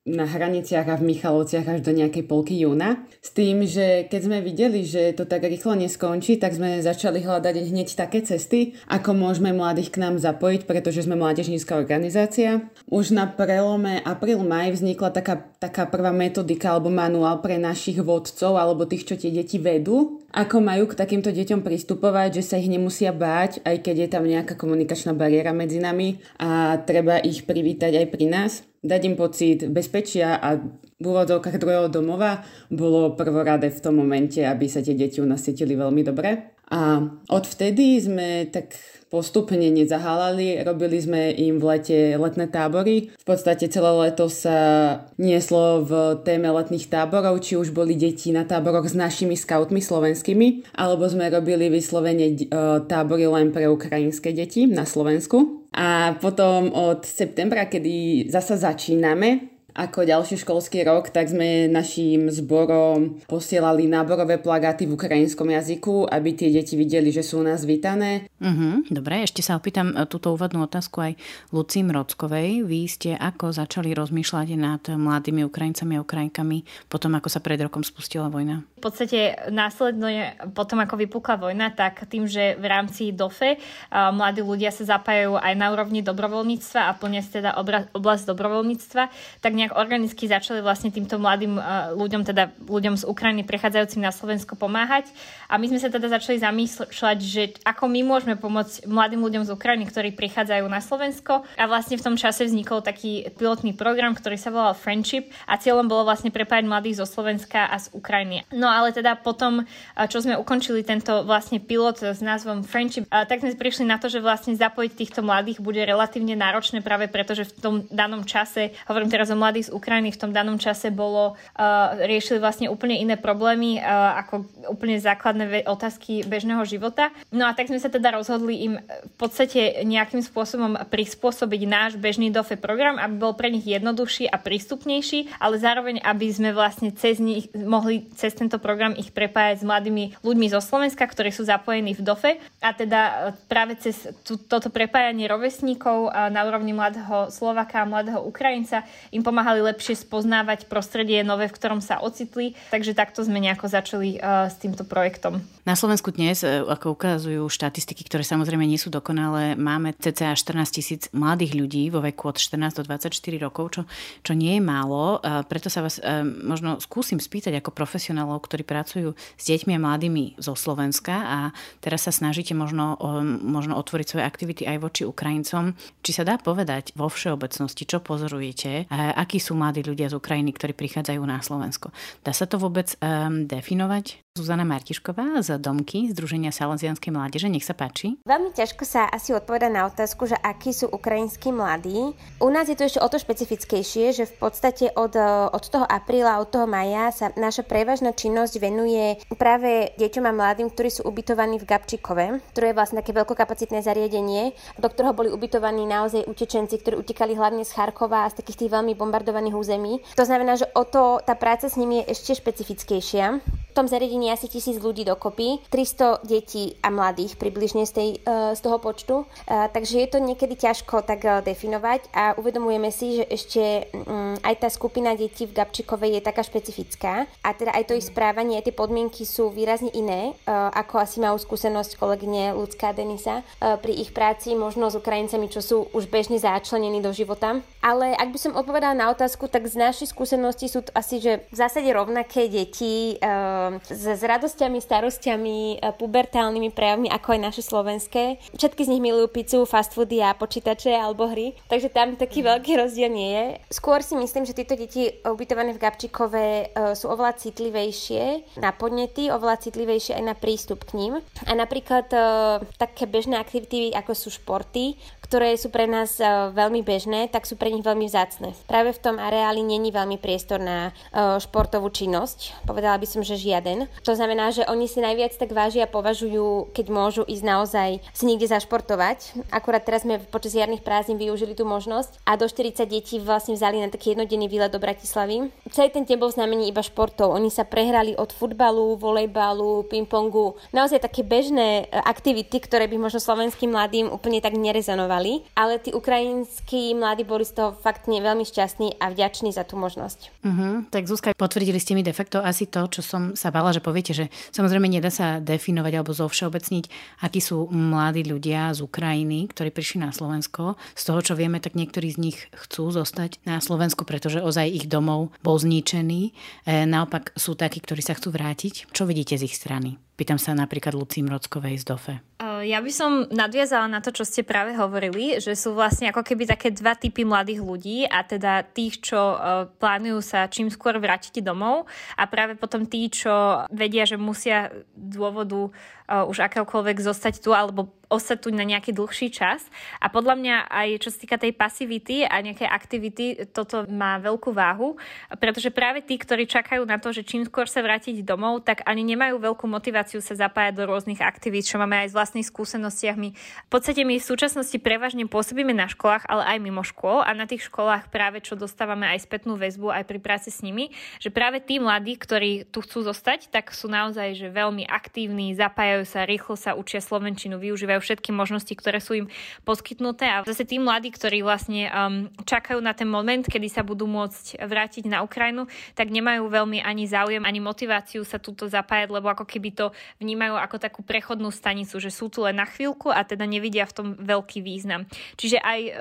Speaker 5: na hraniciach a v Michalovciach až do nejakej polky júna. S tým, že keď sme videli, že to tak rýchlo neskončí, tak sme začali hľadať hneď také cesty, ako môžeme mladých k nám zapojiť, pretože sme mládežnícka organizácia. Už na prelome apríl-maj vznikla taká, taká prvá metodika alebo manuál pre našich vodcov alebo tých, čo tie deti vedú, ako majú k takýmto deťom pristupovať, že sa ich nemusia báť, aj keď je tam nejaká komunikačná bariéra medzi nami a treba ich privítať aj pri nás dať im pocit bezpečia a v úvodzovkách druhého domova bolo prvoradé v tom momente, aby sa tie deti u nás cítili veľmi dobre. A odvtedy sme tak postupne nezahálali, robili sme im v lete letné tábory. V podstate celé leto sa nieslo v téme letných táborov, či už boli deti na táboroch s našimi scoutmi slovenskými, alebo sme robili vyslovene e, tábory len pre ukrajinské deti na Slovensku. A potom od septembra, kedy zasa začíname, ako ďalší školský rok, tak sme našim zborom posielali náborové plagáty v ukrajinskom jazyku, aby tie deti videli, že sú u nás vítané.
Speaker 1: Uh-huh, dobre, ešte sa opýtam e, túto úvodnú otázku aj Lucí Mrockovej. Vy ste ako začali rozmýšľať nad mladými Ukrajincami a Ukrajinkami potom, ako sa pred rokom spustila vojna?
Speaker 6: V podstate následne potom, ako vypukla vojna, tak tým, že v rámci DOFE e, mladí ľudia sa zapájajú aj na úrovni dobrovoľníctva a plnia teda oblasť dobrovoľníctva, tak nejak organicky začali vlastne týmto mladým uh, ľuďom, teda ľuďom z Ukrajiny prechádzajúcim na Slovensko pomáhať. A my sme sa teda začali zamýšľať, že ako my môžeme pomôcť mladým ľuďom z Ukrajiny, ktorí prichádzajú na Slovensko. A vlastne v tom čase vznikol taký pilotný program, ktorý sa volal Friendship a cieľom bolo vlastne prepájať mladých zo Slovenska a z Ukrajiny. No ale teda potom, čo sme ukončili tento vlastne pilot s názvom Friendship, tak sme prišli na to, že vlastne zapojiť týchto mladých bude relatívne náročné práve preto, že v tom danom čase, hovorím teraz o mladých mladých z Ukrajiny v tom danom čase bolo, uh, riešili vlastne úplne iné problémy, uh, ako úplne základné otázky bežného života. No a tak sme sa teda rozhodli im v podstate nejakým spôsobom prispôsobiť náš bežný DOFE program, aby bol pre nich jednoduchší a prístupnejší, ale zároveň, aby sme vlastne cez nich mohli cez tento program ich prepájať s mladými ľuďmi zo Slovenska, ktorí sú zapojení v DOFE. A teda práve cez tú, toto prepájanie rovesníkov na úrovni mladého Slovaka a mladého Ukrajinca im pomáha pomáhali lepšie spoznávať prostredie nové, v ktorom sa ocitli. Takže takto sme nejako začali uh, s týmto projektom.
Speaker 1: Na Slovensku dnes, e, ako ukazujú štatistiky, ktoré samozrejme nie sú dokonalé, máme cca 14 tisíc mladých ľudí vo veku od 14 do 24 rokov, čo, čo nie je málo. A preto sa vás e, možno skúsim spýtať ako profesionálov, ktorí pracujú s deťmi a mladými zo Slovenska a teraz sa snažíte možno, možno otvoriť svoje aktivity aj voči Ukrajincom. Či sa dá povedať vo všeobecnosti, čo pozorujete, akí sú mladí ľudia z Ukrajiny, ktorí prichádzajú na Slovensko. Dá sa to vôbec um, definovať? Zuzana Martišková z Domky, Združenia Salesianskej mládeže. Nech sa páči.
Speaker 4: Veľmi ťažko sa asi odpoveda na otázku, že akí sú ukrajinskí mladí. U nás je to ešte o to špecifickejšie, že v podstate od, od toho apríla, od toho maja sa naša prevažná činnosť venuje práve deťom a mladým, ktorí sú ubytovaní v Gabčíkove, ktoré je vlastne také veľkokapacitné zariadenie, do ktorého boli ubytovaní naozaj utečenci, ktorí utekali hlavne z Charkova a z takých tých veľmi bombardovaných území. To znamená, že o to tá práca s nimi je ešte špecifickejšia. V tom zariadení asi tisíc ľudí dokopy, 300 detí a mladých približne z, tej, uh, z toho počtu. Uh, takže je to niekedy ťažko tak uh, definovať a uvedomujeme si, že ešte um, aj tá skupina detí v Gabčikovej je taká špecifická a teda aj to ich správanie, aj tie podmienky sú výrazne iné, ako asi majú skúsenosť kolegyne Ľudská Denisa pri ich práci, možno s Ukrajincami, čo sú už bežne začlenení do života. Ale ak by som odpovedala na otázku, tak z našej skúsenosti sú asi, že v zásade rovnaké deti uh, s, s radosťami, starostiami, e, pubertálnymi prejavmi, ako aj naše slovenské. Všetky z nich milujú pizzu, fast foody a počítače alebo hry, takže tam taký mm. veľký rozdiel nie je. Skôr si myslím, že tieto deti ubytované v Gabčíkove uh, sú oveľa citlivejšie na podnety, oveľa citlivejšie aj na prístup k ním. A napríklad uh, také bežné aktivity, ako sú športy, ktoré sú pre nás veľmi bežné, tak sú pre nich veľmi vzácne. Práve v tom areáli není veľmi priestor na uh, športovú činnosť. Povedala by som, že žiaden. To znamená, že oni si najviac tak vážia a považujú, keď môžu ísť naozaj si niekde zašportovať. Akurát teraz sme počas jarných prázdnin využili tú možnosť a do 40 detí vlastne vzali na taký jednodenný výlet do Bratislavy. Celý ten deň bol znamení iba športov. Oni sa prehrali od futbalu, volejbalu, pingpongu. Naozaj také bežné e, aktivity, ktoré by možno slovenským mladým úplne tak nerezonovali ale tí ukrajinskí mladí boli z toho fakt veľmi šťastní a vďační za tú možnosť.
Speaker 1: Uh-huh. Tak Zuzka, potvrdili ste mi de facto asi to, čo som sa bala, že poviete, že samozrejme nedá sa definovať alebo zovšeobecniť, akí sú mladí ľudia z Ukrajiny, ktorí prišli na Slovensko. Z toho, čo vieme, tak niektorí z nich chcú zostať na Slovensku, pretože ozaj ich domov bol zničený. E, naopak sú takí, ktorí sa chcú vrátiť. Čo vidíte z ich strany? Pýtam sa napríklad Lucí Mrockovej z DOFE.
Speaker 6: Ja by som nadviazala na to, čo ste práve hovorili, že sú vlastne ako keby také dva typy mladých ľudí a teda tých, čo plánujú sa čím skôr vrátiť domov a práve potom tí, čo vedia, že musia dôvodu už akéhokoľvek zostať tu alebo ostať tu na nejaký dlhší čas. A podľa mňa aj čo sa týka tej pasivity a nejaké aktivity, toto má veľkú váhu, pretože práve tí, ktorí čakajú na to, že čím skôr sa vrátiť domov, tak ani nemajú veľkú motiváciu sa zapájať do rôznych aktivít, čo máme aj z vlastných skúsenostiach. My v podstate my v súčasnosti prevažne pôsobíme na školách, ale aj mimo škôl a na tých školách práve čo dostávame aj spätnú väzbu aj pri práci s nimi, že práve tí mladí, ktorí tu chcú zostať, tak sú naozaj že veľmi aktívni, zapájajú sa, rýchlo sa učia slovenčinu, využívajú všetky možnosti, ktoré sú im poskytnuté a zase tí mladí, ktorí vlastne um, čakajú na ten moment, kedy sa budú môcť vrátiť na Ukrajinu, tak nemajú veľmi ani záujem, ani motiváciu sa túto zapájať, lebo ako keby to vnímajú ako takú prechodnú stanicu, že sú tu len na chvíľku a teda nevidia v tom veľký význam. Čiže aj uh,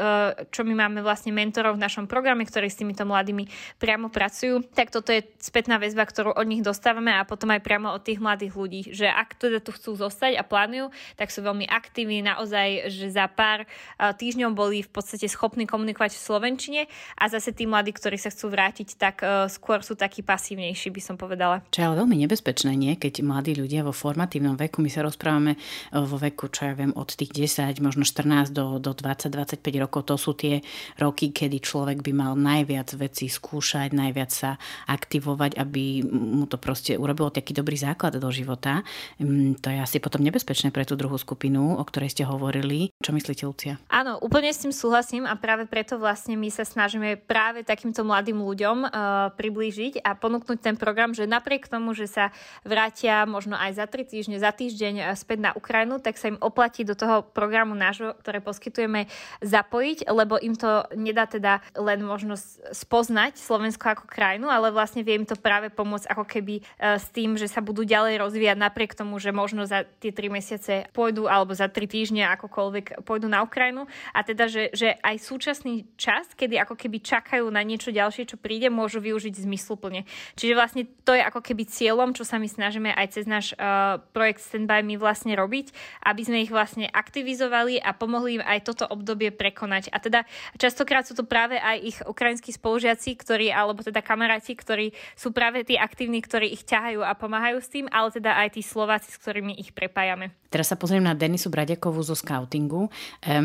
Speaker 6: čo my máme vlastne mentorov v našom programe, ktorí s týmito mladými priamo pracujú, tak toto je spätná väzba, ktorú od nich dostávame a potom aj priamo od tých mladých ľudí, že ak teda tu chcú zostať a plánujú, tak sú veľmi aktívni naozaj, že za pár týždňov boli v podstate schopní komunikovať v Slovenčine a zase tí mladí, ktorí sa chcú vrátiť, tak skôr sú takí pasívnejší, by som povedala.
Speaker 1: Čo je ale veľmi nebezpečné, nie? Keď mladí ľudia vo formatívnom veku, my sa rozprávame vo veku, čo ja viem, od tých 10, možno 14 do, do 20-25 rokov, to sú tie roky, kedy človek by mal najviac vecí skúšať, najviac sa aktivovať, aby mu to proste urobilo taký dobrý základ do života. Mm, to je asi potom nebezpečné pre tú druhú skupinu, o ktorej ste hovorili. Čo myslíte, Lucia?
Speaker 6: Áno, úplne s tým súhlasím a práve preto vlastne my sa snažíme práve takýmto mladým ľuďom uh, priblížiť a ponúknuť ten program, že napriek tomu, že sa vrátia možno aj za tri týždne, za týždeň uh, späť na Ukrajinu, tak sa im oplatí do toho programu nášho, ktoré poskytujeme, zapojiť, lebo im to nedá teda len možnosť spoznať Slovensko ako krajinu, ale vlastne vie im to práve pomôcť ako keby uh, s tým, že sa budú ďalej rozvíjať napriek tomu, že možno za tie tri mesiace pôjdu alebo za tri týždne akokoľvek pôjdu na Ukrajinu a teda, že, že aj súčasný čas, kedy ako keby čakajú na niečo ďalšie, čo príde, môžu využiť zmysluplne. Čiže vlastne to je ako keby cieľom, čo sa my snažíme aj cez náš uh, projekt Standby my vlastne robiť, aby sme ich vlastne aktivizovali a pomohli im aj toto obdobie prekonať. A teda častokrát sú to práve aj ich ukrajinskí spolužiaci, ktorí, alebo teda kamaráti, ktorí sú práve tí aktívni, ktorí ich ťahajú a pomáhajú s tým, ale teda aj tí Slováci, s ktorými ich prepájame.
Speaker 1: Teraz sa pozriem na Denisu Bradekovú zo scoutingu.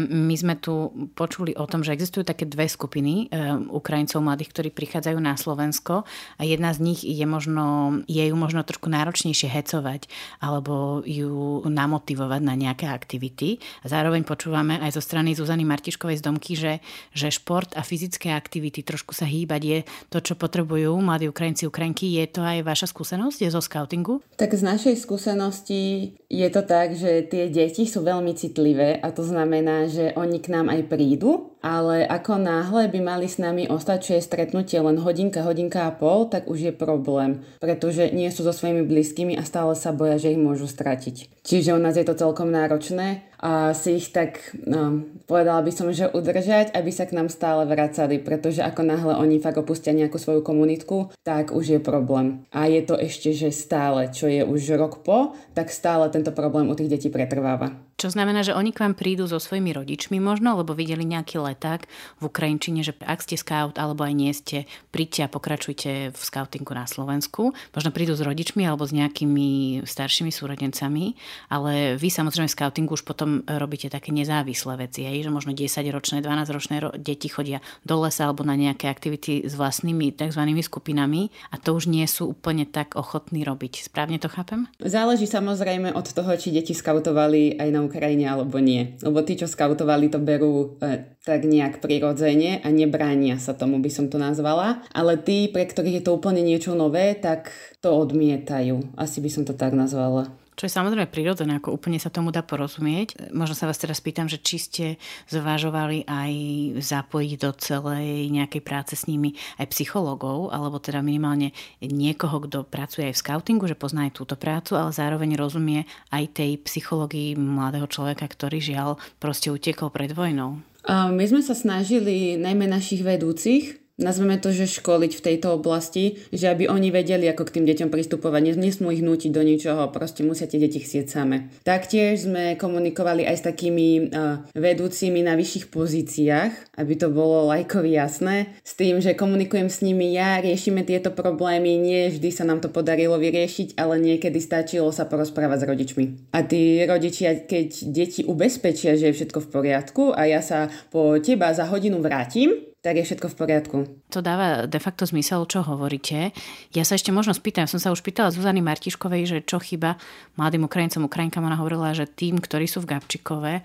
Speaker 1: My sme tu počuli o tom, že existujú také dve skupiny Ukrajincov mladých, ktorí prichádzajú na Slovensko a jedna z nich je možno, je ju možno trošku náročnejšie hecovať alebo ju namotivovať na nejaké aktivity. Zároveň počúvame aj zo strany Zuzany Martiškovej z Domky, že, že šport a fyzické aktivity, trošku sa hýbať je to, čo potrebujú mladí Ukrajinci, Ukrajinky. Je to aj vaša skúsenosť je zo scoutingu?
Speaker 5: Tak z našej skúsenosti je to tak, že tie deti sú veľmi citlivé a to znamená, že oni k nám aj prídu, ale ako náhle by mali s nami ostať, stretnutie len hodinka, hodinka a pol, tak už je problém, pretože nie sú so svojimi blízkymi a stále sa boja, že ich môžu stratiť. Čiže u nás je to celkom náročné si ich tak, no, povedala by som, že udržať, aby sa k nám stále vracali, pretože ako náhle oni fakt opustia nejakú svoju komunitku, tak už je problém. A je to ešte, že stále, čo je už rok po, tak stále tento problém u tých detí pretrváva.
Speaker 1: Čo znamená, že oni k vám prídu so svojimi rodičmi možno, lebo videli nejaký leták v Ukrajinčine, že ak ste scout alebo aj nie ste, príďte a pokračujte v scoutingu na Slovensku. Možno prídu s rodičmi alebo s nejakými staršími súrodencami, ale vy samozrejme v scoutingu už potom robíte také nezávislé veci, aj, že možno 10-ročné, 12-ročné deti chodia do lesa alebo na nejaké aktivity s vlastnými tzv. skupinami a to už nie sú úplne tak ochotní robiť. Správne to chápem?
Speaker 5: Záleží samozrejme od toho, či deti skautovali aj na Ukrajine alebo nie. Lebo tí, čo skautovali, to berú e, tak nejak prirodzene a nebránia sa tomu, by som to nazvala. Ale tí, pre ktorých je to úplne niečo nové, tak to odmietajú. Asi by som to tak nazvala.
Speaker 1: Čo je samozrejme prirodzené, ako úplne sa tomu dá porozumieť. Možno sa vás teraz pýtam, že či ste zvažovali aj zapojiť do celej nejakej práce s nimi aj psychologov, alebo teda minimálne niekoho, kto pracuje aj v scoutingu, že pozná aj túto prácu, ale zároveň rozumie aj tej psychológii mladého človeka, ktorý žiaľ proste utekol pred vojnou.
Speaker 5: My sme sa snažili najmä našich vedúcich nazveme to, že školiť v tejto oblasti, že aby oni vedeli, ako k tým deťom pristupovať. Nesmú ich nútiť do ničoho, proste musia tie deti chcieť same. Taktiež sme komunikovali aj s takými uh, vedúcimi na vyšších pozíciách, aby to bolo lajkovi jasné, s tým, že komunikujem s nimi ja, riešime tieto problémy, nie vždy sa nám to podarilo vyriešiť, ale niekedy stačilo sa porozprávať s rodičmi. A tí rodičia, keď deti ubezpečia, že je všetko v poriadku a ja sa po teba za hodinu vrátim, tak je všetko v poriadku.
Speaker 1: To dáva de facto zmysel, čo hovoríte. Ja sa ešte možno spýtam, som sa už pýtala Zuzany Martiškovej, že čo chyba mladým Ukrajincom, Ukrajinkám. Ona hovorila, že tým, ktorí sú v Gabčikove, eh,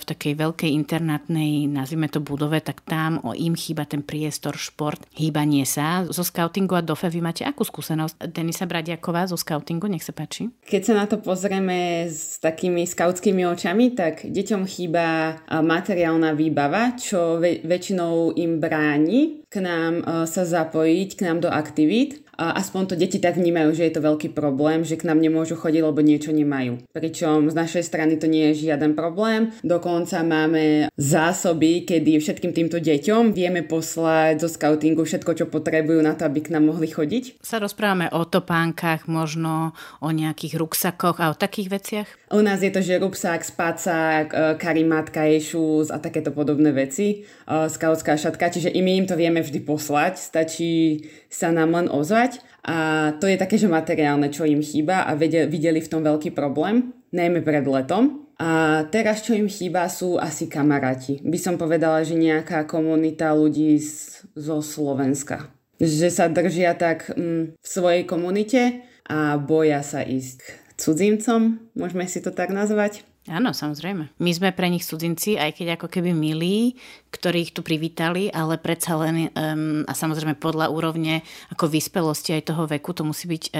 Speaker 1: v takej veľkej internátnej, nazvime to budove, tak tam o im chýba ten priestor, šport, hýbanie sa. Zo scoutingu a dofe vy máte akú skúsenosť? Denisa Bradiaková zo scoutingu, nech sa páči.
Speaker 5: Keď sa na to pozrieme s takými skautskými očami, tak deťom chýba materiálna výbava, čo väčšinou im bráni k nám e, sa zapojiť, k nám do aktivít. Aspoň to deti tak vnímajú, že je to veľký problém, že k nám nemôžu chodiť, lebo niečo nemajú. Pričom z našej strany to nie je žiaden problém. Dokonca máme zásoby, kedy všetkým týmto deťom vieme poslať zo scoutingu všetko, čo potrebujú na to, aby k nám mohli chodiť.
Speaker 1: Sa rozprávame o topánkach, možno o nejakých ruksakoch a o takých veciach?
Speaker 5: U nás je to, že ruksak, spacák, e, karimatka, shoes a takéto podobné veci. E, skautská šatka, čiže i my im to vieme vždy poslať, stačí sa nám len ozvať a to je také, že materiálne, čo im chýba a videli v tom veľký problém, najmä pred letom. A teraz, čo im chýba, sú asi kamaráti. By som povedala, že nejaká komunita ľudí z, zo Slovenska. Že sa držia tak mm, v svojej komunite a boja sa ísť k cudzincom, môžeme si to tak nazvať.
Speaker 1: Áno, samozrejme. My sme pre nich cudzinci, aj keď ako keby milí, ktorí ich tu privítali, ale predsa len um, a samozrejme podľa úrovne ako vyspelosti aj toho veku to musí byť um,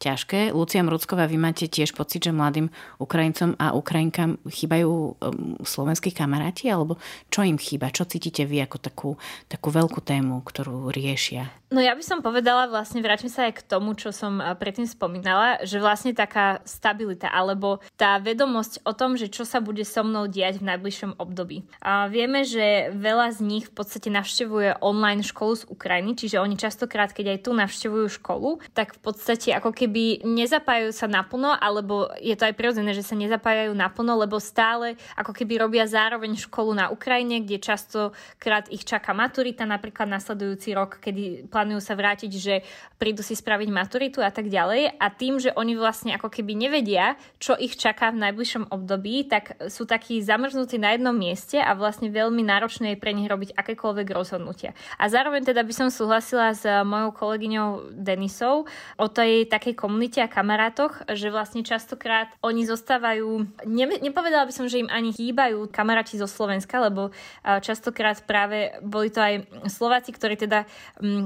Speaker 1: ťažké. Lucia Mrucková, vy máte tiež pocit, že mladým Ukrajincom a Ukrajinkám chýbajú um, slovenskí kamaráti, alebo čo im chýba? Čo cítite vy ako takú, takú veľkú tému, ktorú riešia?
Speaker 6: No ja by som povedala, vlastne vrátim sa aj k tomu, čo som predtým spomínala, že vlastne taká stabilita alebo tá vedomosť o tom, že čo sa bude so mnou diať v najbližšom období. A vieme, že veľa z nich v podstate navštevuje online školu z Ukrajiny, čiže oni častokrát, keď aj tu navštevujú školu, tak v podstate ako keby nezapájajú sa naplno, alebo je to aj prirodzené, že sa nezapájajú naplno, lebo stále ako keby robia zároveň školu na Ukrajine, kde častokrát ich čaká maturita, napríklad nasledujúci rok, kedy plánujú sa vrátiť, že prídu si spraviť maturitu a tak ďalej. A tým, že oni vlastne ako keby nevedia, čo ich čaká v najbližšom období, tak sú takí zamrznutí na jednom mieste a vlastne veľmi náročné je pre nich robiť akékoľvek rozhodnutia. A zároveň teda by som súhlasila s mojou kolegyňou Denisou o tej takej komunite a kamarátoch, že vlastne častokrát oni zostávajú, ne, nepovedala by som, že im ani chýbajú kamaráti zo Slovenska, lebo častokrát práve boli to aj Slováci, ktorí teda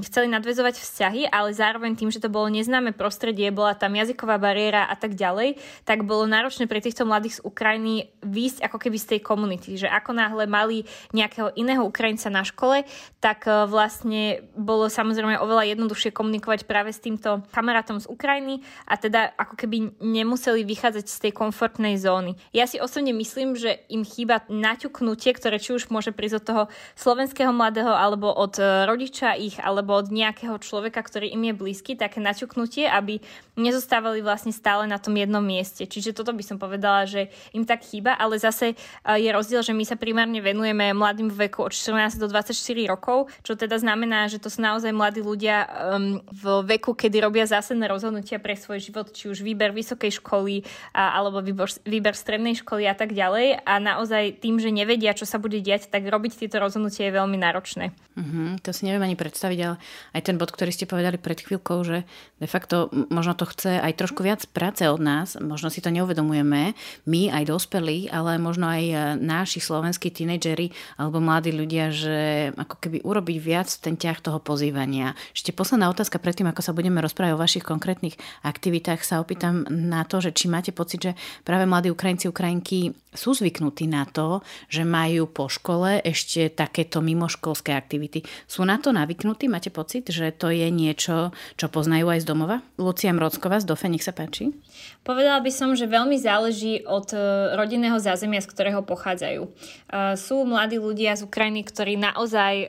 Speaker 6: chceli chceli nadvezovať vzťahy, ale zároveň tým, že to bolo neznáme prostredie, bola tam jazyková bariéra a tak ďalej, tak bolo náročné pre týchto mladých z Ukrajiny výjsť ako keby z tej komunity, že ako náhle mali nejakého iného Ukrajinca na škole, tak e, vlastne bolo samozrejme oveľa jednoduchšie komunikovať práve s týmto kamarátom z Ukrajiny a teda ako keby nemuseli vychádzať z tej komfortnej zóny. Ja si osobne myslím, že im chýba naťuknutie, ktoré či už môže prísť od toho slovenského mladého alebo od e, rodiča ich alebo od nejakého človeka, ktorý im je blízky, také naťuknutie, aby nezostávali vlastne stále na tom jednom mieste. Čiže toto by som povedala, že im tak chýba, ale zase e, je rozdiel, že my sa primárne venujeme mladým v veku od 14 do 24 rokov, čo teda znamená, že to sú naozaj mladí ľudia um, v veku, kedy robia zásadné rozhodnutia pre svoj život, či už výber vysokej školy a, alebo výber, výber strednej školy a tak ďalej. A naozaj tým, že nevedia, čo sa bude diať, tak robiť tieto rozhodnutie je veľmi náročné.
Speaker 1: Mm-hmm, to si neviem ani predstaviť, ale aj ten bod, ktorý ste povedali pred chvíľkou, že de facto možno to chce aj trošku viac práce od nás, možno si to neuvedomujeme, my aj dospelí, ale možno aj e, naši slovenskí tínedžeri alebo mladí ľudia, že ako keby urobiť viac ten ťah toho pozývania. Ešte posledná otázka predtým, ako sa budeme rozprávať o vašich konkrétnych aktivitách, sa opýtam na to, že či máte pocit, že práve mladí Ukrajinci, Ukrajinky sú zvyknutí na to, že majú po škole ešte takéto mimoškolské aktivity. Sú na to navyknutí? Máte pocit? že to je niečo, čo poznajú aj z domova? Lucia Mrocková z Dofe, nech sa páči.
Speaker 6: Povedala by som, že veľmi záleží od e, rodinného zázemia, z ktorého pochádzajú. E, sú mladí ľudia z Ukrajiny, ktorí naozaj e,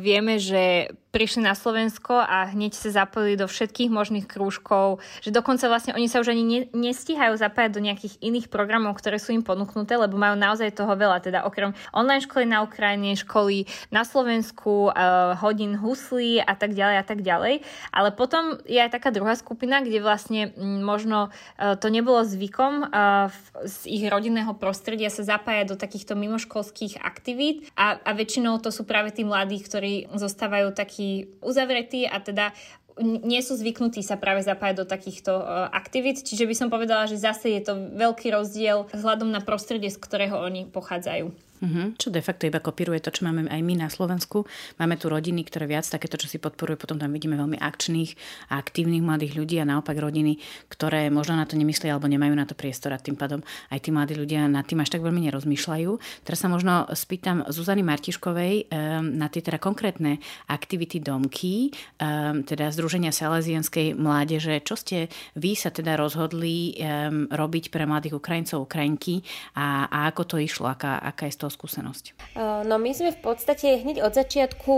Speaker 6: vieme, že prišli na Slovensko a hneď sa zapojili do všetkých možných krúžkov, že dokonca vlastne oni sa už ani ne, nestíhajú zapájať do nejakých iných programov, ktoré sú im ponúknuté, lebo majú naozaj toho veľa, teda okrem online školy na Ukrajine, školy na Slovensku, uh, hodín huslí a tak ďalej a tak ďalej. Ale potom je aj taká druhá skupina, kde vlastne m, možno uh, to nebolo zvykom uh, v, z ich rodinného prostredia sa zapájať do takýchto mimoškolských aktivít a, a väčšinou to sú práve tí mladí, ktorí zostávajú takí takí uzavretí a teda nie sú zvyknutí sa práve zapájať do takýchto uh, aktivít, čiže by som povedala, že zase je to veľký rozdiel vzhľadom na prostredie, z ktorého oni pochádzajú.
Speaker 1: Uh-huh. Čo de facto iba kopíruje to, čo máme aj my na Slovensku. Máme tu rodiny, ktoré viac takéto, čo si podporujú, potom tam vidíme veľmi akčných a aktívnych mladých ľudí a naopak rodiny, ktoré možno na to nemyslia alebo nemajú na to priestor a tým pádom aj tí mladí ľudia nad tým až tak veľmi nerozmýšľajú. Teraz sa možno spýtam Zuzany Martiškovej um, na tie teda konkrétne aktivity domky, um, teda Združenia Salesianskej mládeže. Čo ste vy sa teda rozhodli um, robiť pre mladých Ukrajincov, Ukrajinky a, a ako to išlo, aká, aká je z toho skúsenosť?
Speaker 4: No my sme v podstate hneď od začiatku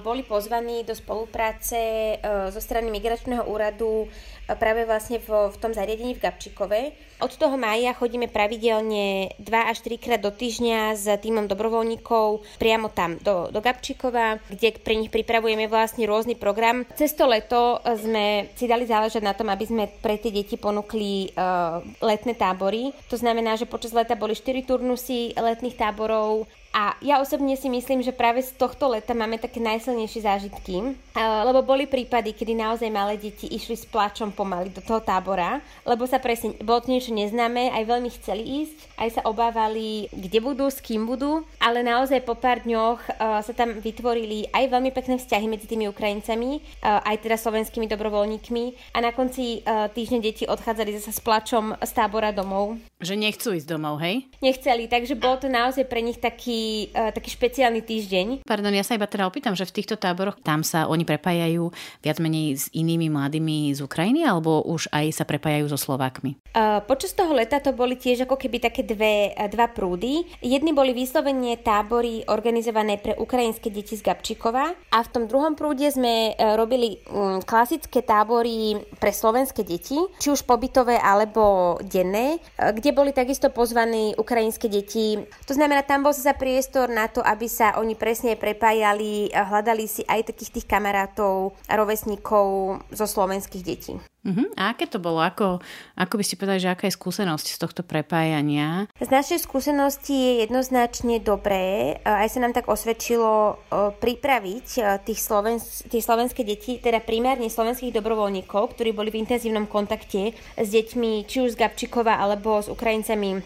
Speaker 4: boli pozvaní do spolupráce zo strany Migračného úradu práve vlastne v, v tom zariadení v Gabčíkove. Od toho mája chodíme pravidelne 2 až 3 krát do týždňa s týmom dobrovoľníkov priamo tam do, do Gabčíkova, kde pre nich pripravujeme vlastne rôzny program. Cez to leto sme si dali záležať na tom, aby sme pre tie deti ponúkli uh, letné tábory. To znamená, že počas leta boli 4 turnusy letných táborov podporou A ja osobne si myslím, že práve z tohto leta máme také najsilnejšie zážitky, lebo boli prípady, kedy naozaj malé deti išli s plačom pomaly do toho tábora, lebo sa presne, bolo to niečo neznáme, aj veľmi chceli ísť, aj sa obávali, kde budú, s kým budú, ale naozaj po pár dňoch uh, sa tam vytvorili aj veľmi pekné vzťahy medzi tými Ukrajincami, uh, aj teda slovenskými dobrovoľníkmi a na konci týždňa deti odchádzali zase s plačom z tábora domov.
Speaker 1: Že nechcú ísť domov, hej?
Speaker 4: Nechceli, takže bol to naozaj pre nich taký, uh, taký špeciálny týždeň.
Speaker 1: Pardon, ja sa iba teda opýtam, že v týchto táboroch tam sa oni prepájajú viac menej s inými mladými z Ukrajiny alebo už aj sa prepájajú so Slovákmi?
Speaker 4: Uh, počas toho leta to boli tiež ako keby také dve, dva prúdy. Jedni boli vyslovene tábory organizované pre ukrajinské deti z Gabčíkova a v tom druhom prúde sme robili um, klasické tábory pre slovenské deti, či už pobytové alebo denné, kde boli takisto pozvaní ukrajinské deti. To znamená, tam bol sa priestor na to, aby sa oni presne prepájali, hľadali si aj takých tých kamarátov rovesníkov zo slovenských detí.
Speaker 1: Uh-huh. A aké to bolo? Ako, ako by ste povedali, že aká je skúsenosť z tohto prepájania?
Speaker 4: Z našej skúsenosti je jednoznačne dobré. Aj sa nám tak osvedčilo pripraviť tých, Slovens- tých slovenské deti, teda primárne slovenských dobrovoľníkov, ktorí boli v intenzívnom kontakte s deťmi či už z Gabčíkova alebo s Ukrajincami um,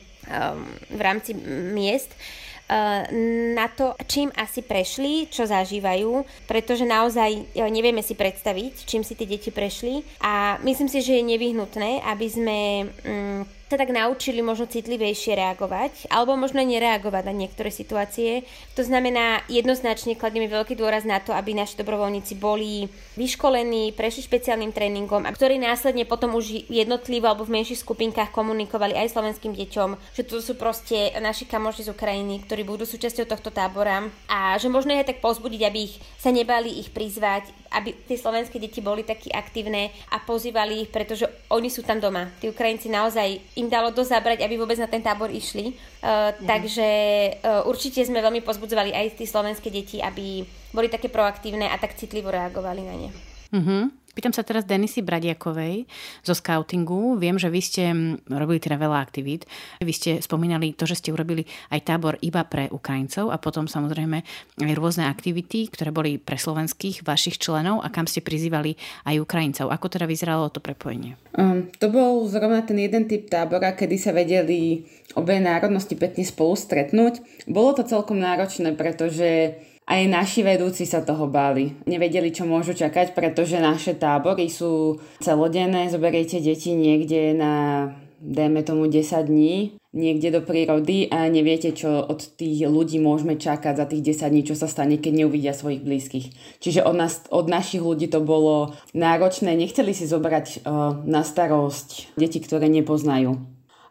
Speaker 4: v rámci miest na to, čím asi prešli, čo zažívajú, pretože naozaj eh, nevieme si predstaviť, čím si tie deti prešli. A myslím si, že je nevyhnutné, aby sme mm, sa tak naučili možno citlivejšie reagovať, alebo možno nereagovať na niektoré situácie. To znamená, jednoznačne kladieme veľký dôraz na to, aby naši dobrovoľníci boli vyškolení, prešli špeciálnym tréningom a ktorí následne potom už jednotlivo alebo v menších skupinkách komunikovali aj slovenským deťom, že to sú proste naši kamoši z Ukrajiny, ktorí budú súčasťou tohto tábora a že možno je tak pozbudiť, aby ich sa nebali ich prizvať, aby tie slovenské deti boli takí aktívne a pozývali ich, pretože oni sú tam doma. Tí Ukrajinci naozaj im dalo dosť zabrať, aby vôbec na ten tábor išli. Uh, mm. Takže uh, určite sme veľmi pozbudzovali aj tí slovenské deti, aby boli také proaktívne a tak citlivo reagovali na ne.
Speaker 1: Uh-huh. Pýtam sa teraz Denisy Bradiakovej zo scoutingu. Viem, že vy ste robili teda veľa aktivít. Vy ste spomínali to, že ste urobili aj tábor iba pre Ukrajincov a potom samozrejme aj rôzne aktivity, ktoré boli pre slovenských vašich členov a kam ste prizývali aj Ukrajincov. Ako teda vyzeralo to prepojenie?
Speaker 5: Um, to bol zrovna ten jeden typ tábora, kedy sa vedeli obe národnosti pekne spolu stretnúť. Bolo to celkom náročné, pretože aj naši vedúci sa toho báli. Nevedeli, čo môžu čakať, pretože naše tábory sú celodenné. Zoberiete deti niekde na, dajme tomu, 10 dní, niekde do prírody a neviete, čo od tých ľudí môžeme čakať za tých 10 dní, čo sa stane, keď neuvidia svojich blízkych. Čiže od, nás, od našich ľudí to bolo náročné. Nechceli si zobrať uh, na starosť deti, ktoré nepoznajú.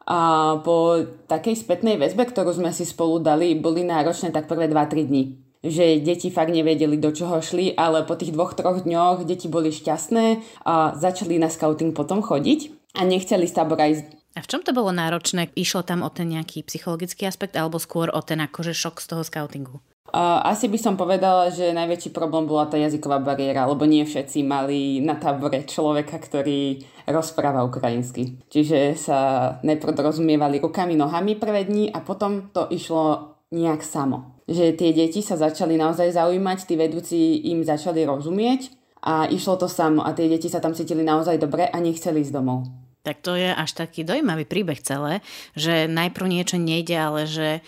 Speaker 5: A po takej spätnej väzbe, ktorú sme si spolu dali, boli náročné tak prvé 2-3 dní že deti fakt nevedeli, do čoho šli, ale po tých dvoch, troch dňoch deti boli šťastné a začali na scouting potom chodiť a nechceli z tábora ísť
Speaker 1: a v čom to bolo náročné? Išlo tam o ten nejaký psychologický aspekt alebo skôr o ten akože šok z toho scoutingu?
Speaker 5: Uh, asi by som povedala, že najväčší problém bola tá jazyková bariéra, lebo nie všetci mali na tábore človeka, ktorý rozpráva ukrajinsky. Čiže sa najprv rozumievali rukami, nohami prvé dni a potom to išlo nejak samo že tie deti sa začali naozaj zaujímať, tí vedúci im začali rozumieť a išlo to samo a tie deti sa tam cítili naozaj dobre a nechceli ísť domov.
Speaker 1: Tak to je až taký dojímavý príbeh celé, že najprv niečo nejde, ale že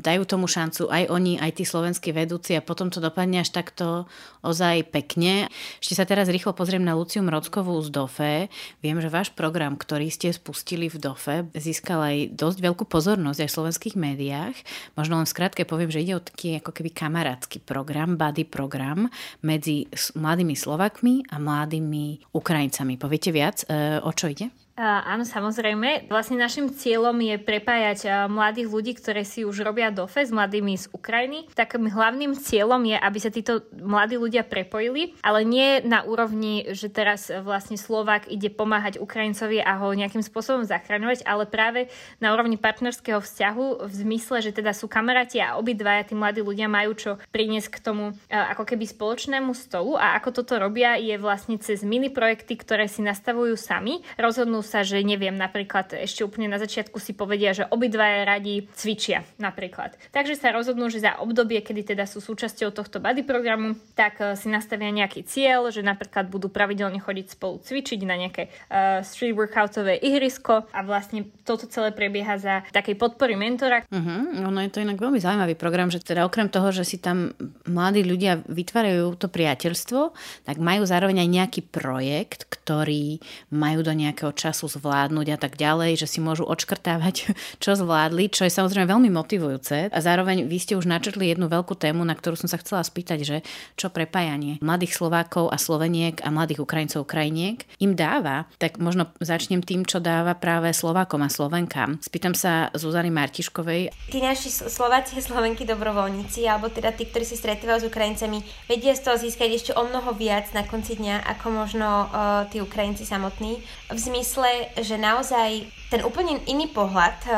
Speaker 1: dajú tomu šancu aj oni, aj tí slovenskí vedúci a potom to dopadne až takto ozaj pekne. Ešte sa teraz rýchlo pozriem na Luciu Mrockovú z DOFE. Viem, že váš program, ktorý ste spustili v DOFE, získal aj dosť veľkú pozornosť aj v slovenských médiách. Možno len skrátke poviem, že ide o taký ako keby kamarátsky program, buddy program medzi mladými Slovakmi a mladými Ukrajincami. Poviete viac, e, o čo ide?
Speaker 6: Áno, samozrejme. Vlastne našim cieľom je prepájať mladých ľudí, ktoré si už robia dofe s mladými z Ukrajiny. Takým hlavným cieľom je, aby sa títo mladí ľudia prepojili, ale nie na úrovni, že teraz vlastne Slovák ide pomáhať Ukrajincovi a ho nejakým spôsobom zachraňovať, ale práve na úrovni partnerského vzťahu v zmysle, že teda sú kamaráti a obidvaja tí mladí ľudia majú čo priniesť k tomu ako keby spoločnému stolu a ako toto robia je vlastne cez mini projekty, ktoré si nastavujú sami, rozhodnú sa, že neviem, napríklad ešte úplne na začiatku si povedia, že obidvaja radi cvičia napríklad. Takže sa rozhodnú, že za obdobie, kedy teda sú súčasťou tohto body programu, tak e, si nastavia nejaký cieľ, že napríklad budú pravidelne chodiť spolu cvičiť na nejaké uh, street workoutové ihrisko a vlastne toto celé prebieha za takej podpory mentora.
Speaker 1: Uh-huh. Ono je to inak veľmi zaujímavý program, že teda okrem toho, že si tam mladí ľudia vytvárajú to priateľstvo, tak majú zároveň aj nejaký projekt, ktorý majú do nejakého času zvládnuť a tak ďalej, že si môžu odškrtávať, čo zvládli, čo je samozrejme veľmi motivujúce. A zároveň vy ste už načrtli jednu veľkú tému, na ktorú som sa chcela spýtať, že čo prepájanie mladých Slovákov a Sloveniek a mladých Ukrajincov Ukrajiniek im dáva. Tak možno začnem tým, čo dáva práve Slovákom a Slovenkám. Spýtam sa Zuzany Martiškovej.
Speaker 4: Tí naši Slováci a Slovenky dobrovoľníci, alebo teda tí, ktorí si stretávajú s Ukrajincami, vedia z toho získať ešte o mnoho viac na konci dňa, ako možno uh, tí Ukrajinci samotní. V zmysle, že naozaj ten úplne iný pohľad uh,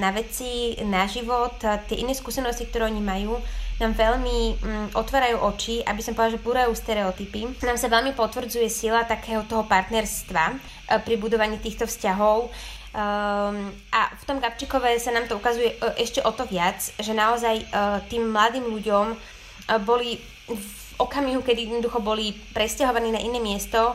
Speaker 4: na veci, na život, uh, tie iné skúsenosti, ktoré oni majú, nám veľmi mm, otvárajú oči, aby som povedala, že búrajú stereotypy. Nám sa veľmi potvrdzuje sila takého toho partnerstva e, pri budovaní týchto vzťahov. Um, a v tom Gabčíkové sa nám to ukazuje uh, ešte o to viac, že naozaj uh, tým mladým ľuďom uh, boli v okamihu, kedy jednoducho boli presťahovaní na iné miesto,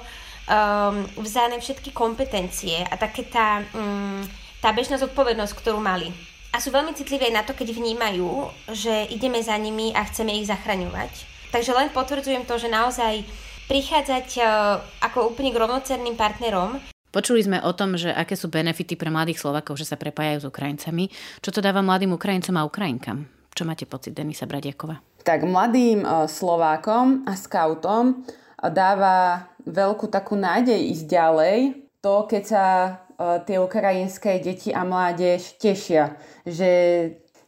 Speaker 4: um, vzájane všetky kompetencie a také tá, um, tá bežná zodpovednosť, ktorú mali a sú veľmi citlivé na to, keď vnímajú, že ideme za nimi a chceme ich zachraňovať. Takže len potvrdzujem to, že naozaj prichádzať e, ako úplne k rovnocenným partnerom.
Speaker 1: Počuli sme o tom, že aké sú benefity pre mladých Slovakov, že sa prepájajú s Ukrajincami. Čo to dáva mladým Ukrajincom a Ukrajinkám? Čo máte pocit, Denisa Bradiakova?
Speaker 5: Tak mladým e, Slovákom a skautom dáva veľkú takú nádej ísť ďalej. To, keď sa tie ukrajinské deti a mládež tešia, že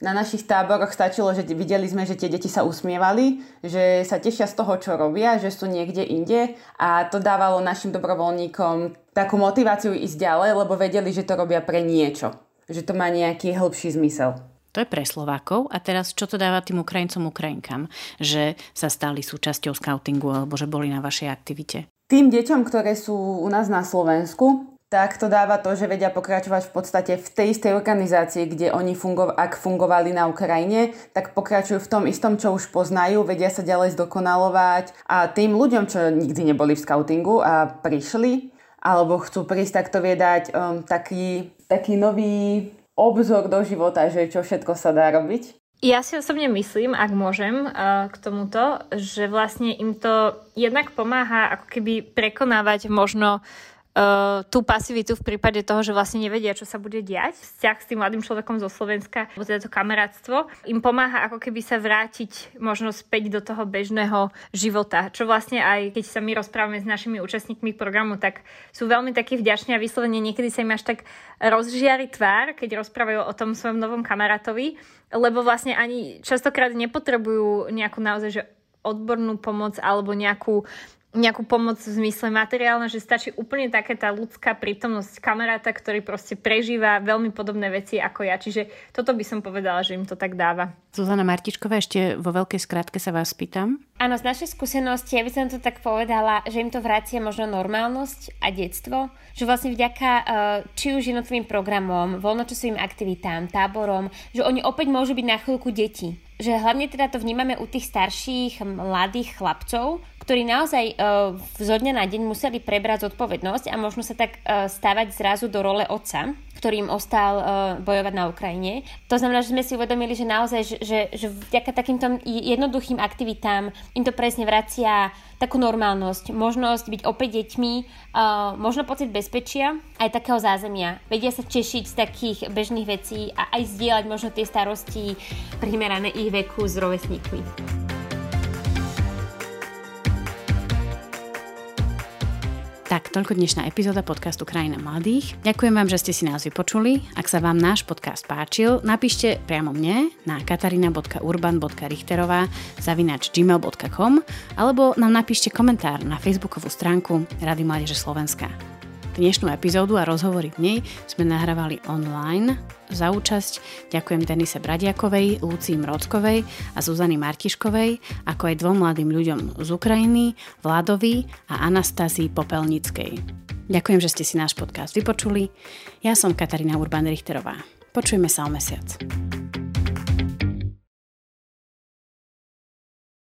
Speaker 5: na našich táboroch stačilo, že videli sme, že tie deti sa usmievali, že sa tešia z toho, čo robia, že sú niekde inde a to dávalo našim dobrovoľníkom takú motiváciu ísť ďalej, lebo vedeli, že to robia pre niečo, že to má nejaký hĺbší zmysel.
Speaker 1: To je pre Slovákov. A teraz, čo to dáva tým Ukrajincom, Ukrajinkám? Že sa stali súčasťou scoutingu alebo že boli na vašej aktivite?
Speaker 5: Tým deťom, ktoré sú u nás na Slovensku, tak to dáva to, že vedia pokračovať v podstate v tej istej organizácii, kde oni fungov- ak fungovali na Ukrajine, tak pokračujú v tom istom, čo už poznajú, vedia sa ďalej zdokonalovať a tým ľuďom, čo nikdy neboli v scoutingu a prišli, alebo chcú prísť, tak to vie dať um, taký, taký nový obzor do života, že čo všetko sa dá robiť.
Speaker 6: Ja si osobne myslím, ak môžem, uh, k tomuto, že vlastne im to jednak pomáha ako keby prekonávať možno uh, tú pasivitu v prípade toho, že vlastne nevedia, čo sa bude diať. Vzťah s tým mladým človekom zo Slovenska, alebo teda to kamarátstvo, im pomáha ako keby sa vrátiť možno späť do toho bežného života. Čo vlastne aj keď sa my rozprávame s našimi účastníkmi programu, tak sú veľmi takí vďační a vyslovene niekedy sa im až tak rozžiari tvár, keď rozprávajú o tom svojom novom kamarátovi, lebo vlastne ani častokrát nepotrebujú nejakú naozaj že odbornú pomoc alebo nejakú nejakú pomoc v zmysle materiálne, že stačí úplne také tá ľudská prítomnosť kamaráta, ktorý proste prežíva veľmi podobné veci ako ja. Čiže toto by som povedala, že im to tak dáva.
Speaker 1: Zuzana Martičková, ešte vo veľkej skratke sa vás pýtam.
Speaker 4: Áno, z našej skúsenosti, ja by som to tak povedala, že im to vracia možno normálnosť a detstvo, že vlastne vďaka eh, či už jednotlivým programom, voľnočasovým aktivitám, táborom, že oni opäť môžu byť na chvíľku deti. Že hlavne teda to vnímame u tých starších mladých chlapcov, ktorí naozaj uh, zo dňa na deň museli prebrať zodpovednosť a možno sa tak uh, stavať zrazu do role otca, ktorým ostal uh, bojovať na Ukrajine. To znamená, že sme si uvedomili, že naozaj, že, že, že vďaka takýmto jednoduchým aktivitám im to presne vracia takú normálnosť, možnosť byť opäť deťmi, možno pocit bezpečia, aj takého zázemia. Vedia sa tešiť z takých bežných vecí a aj zdieľať možno tie starosti primerané ich veku s rovesníkmi.
Speaker 1: Tak, toľko dnešná epizóda podcastu Krajina mladých. Ďakujem vám, že ste si nás vypočuli. Ak sa vám náš podcast páčil, napíšte priamo mne na katarina.urban.richterová zavinač gmail.com alebo nám napíšte komentár na facebookovú stránku Rady Mládeže Slovenska. Dnešnú epizódu a rozhovory v nej sme nahrávali online. Za účasť ďakujem Denise Bradiakovej, Lucii Mrockovej a Zuzany Martiškovej, ako aj dvom mladým ľuďom z Ukrajiny, Vladovi a Anastázii Popelnickej. Ďakujem, že ste si náš podcast vypočuli. Ja som Katarína Urban-Richterová. Počujeme sa o mesiac.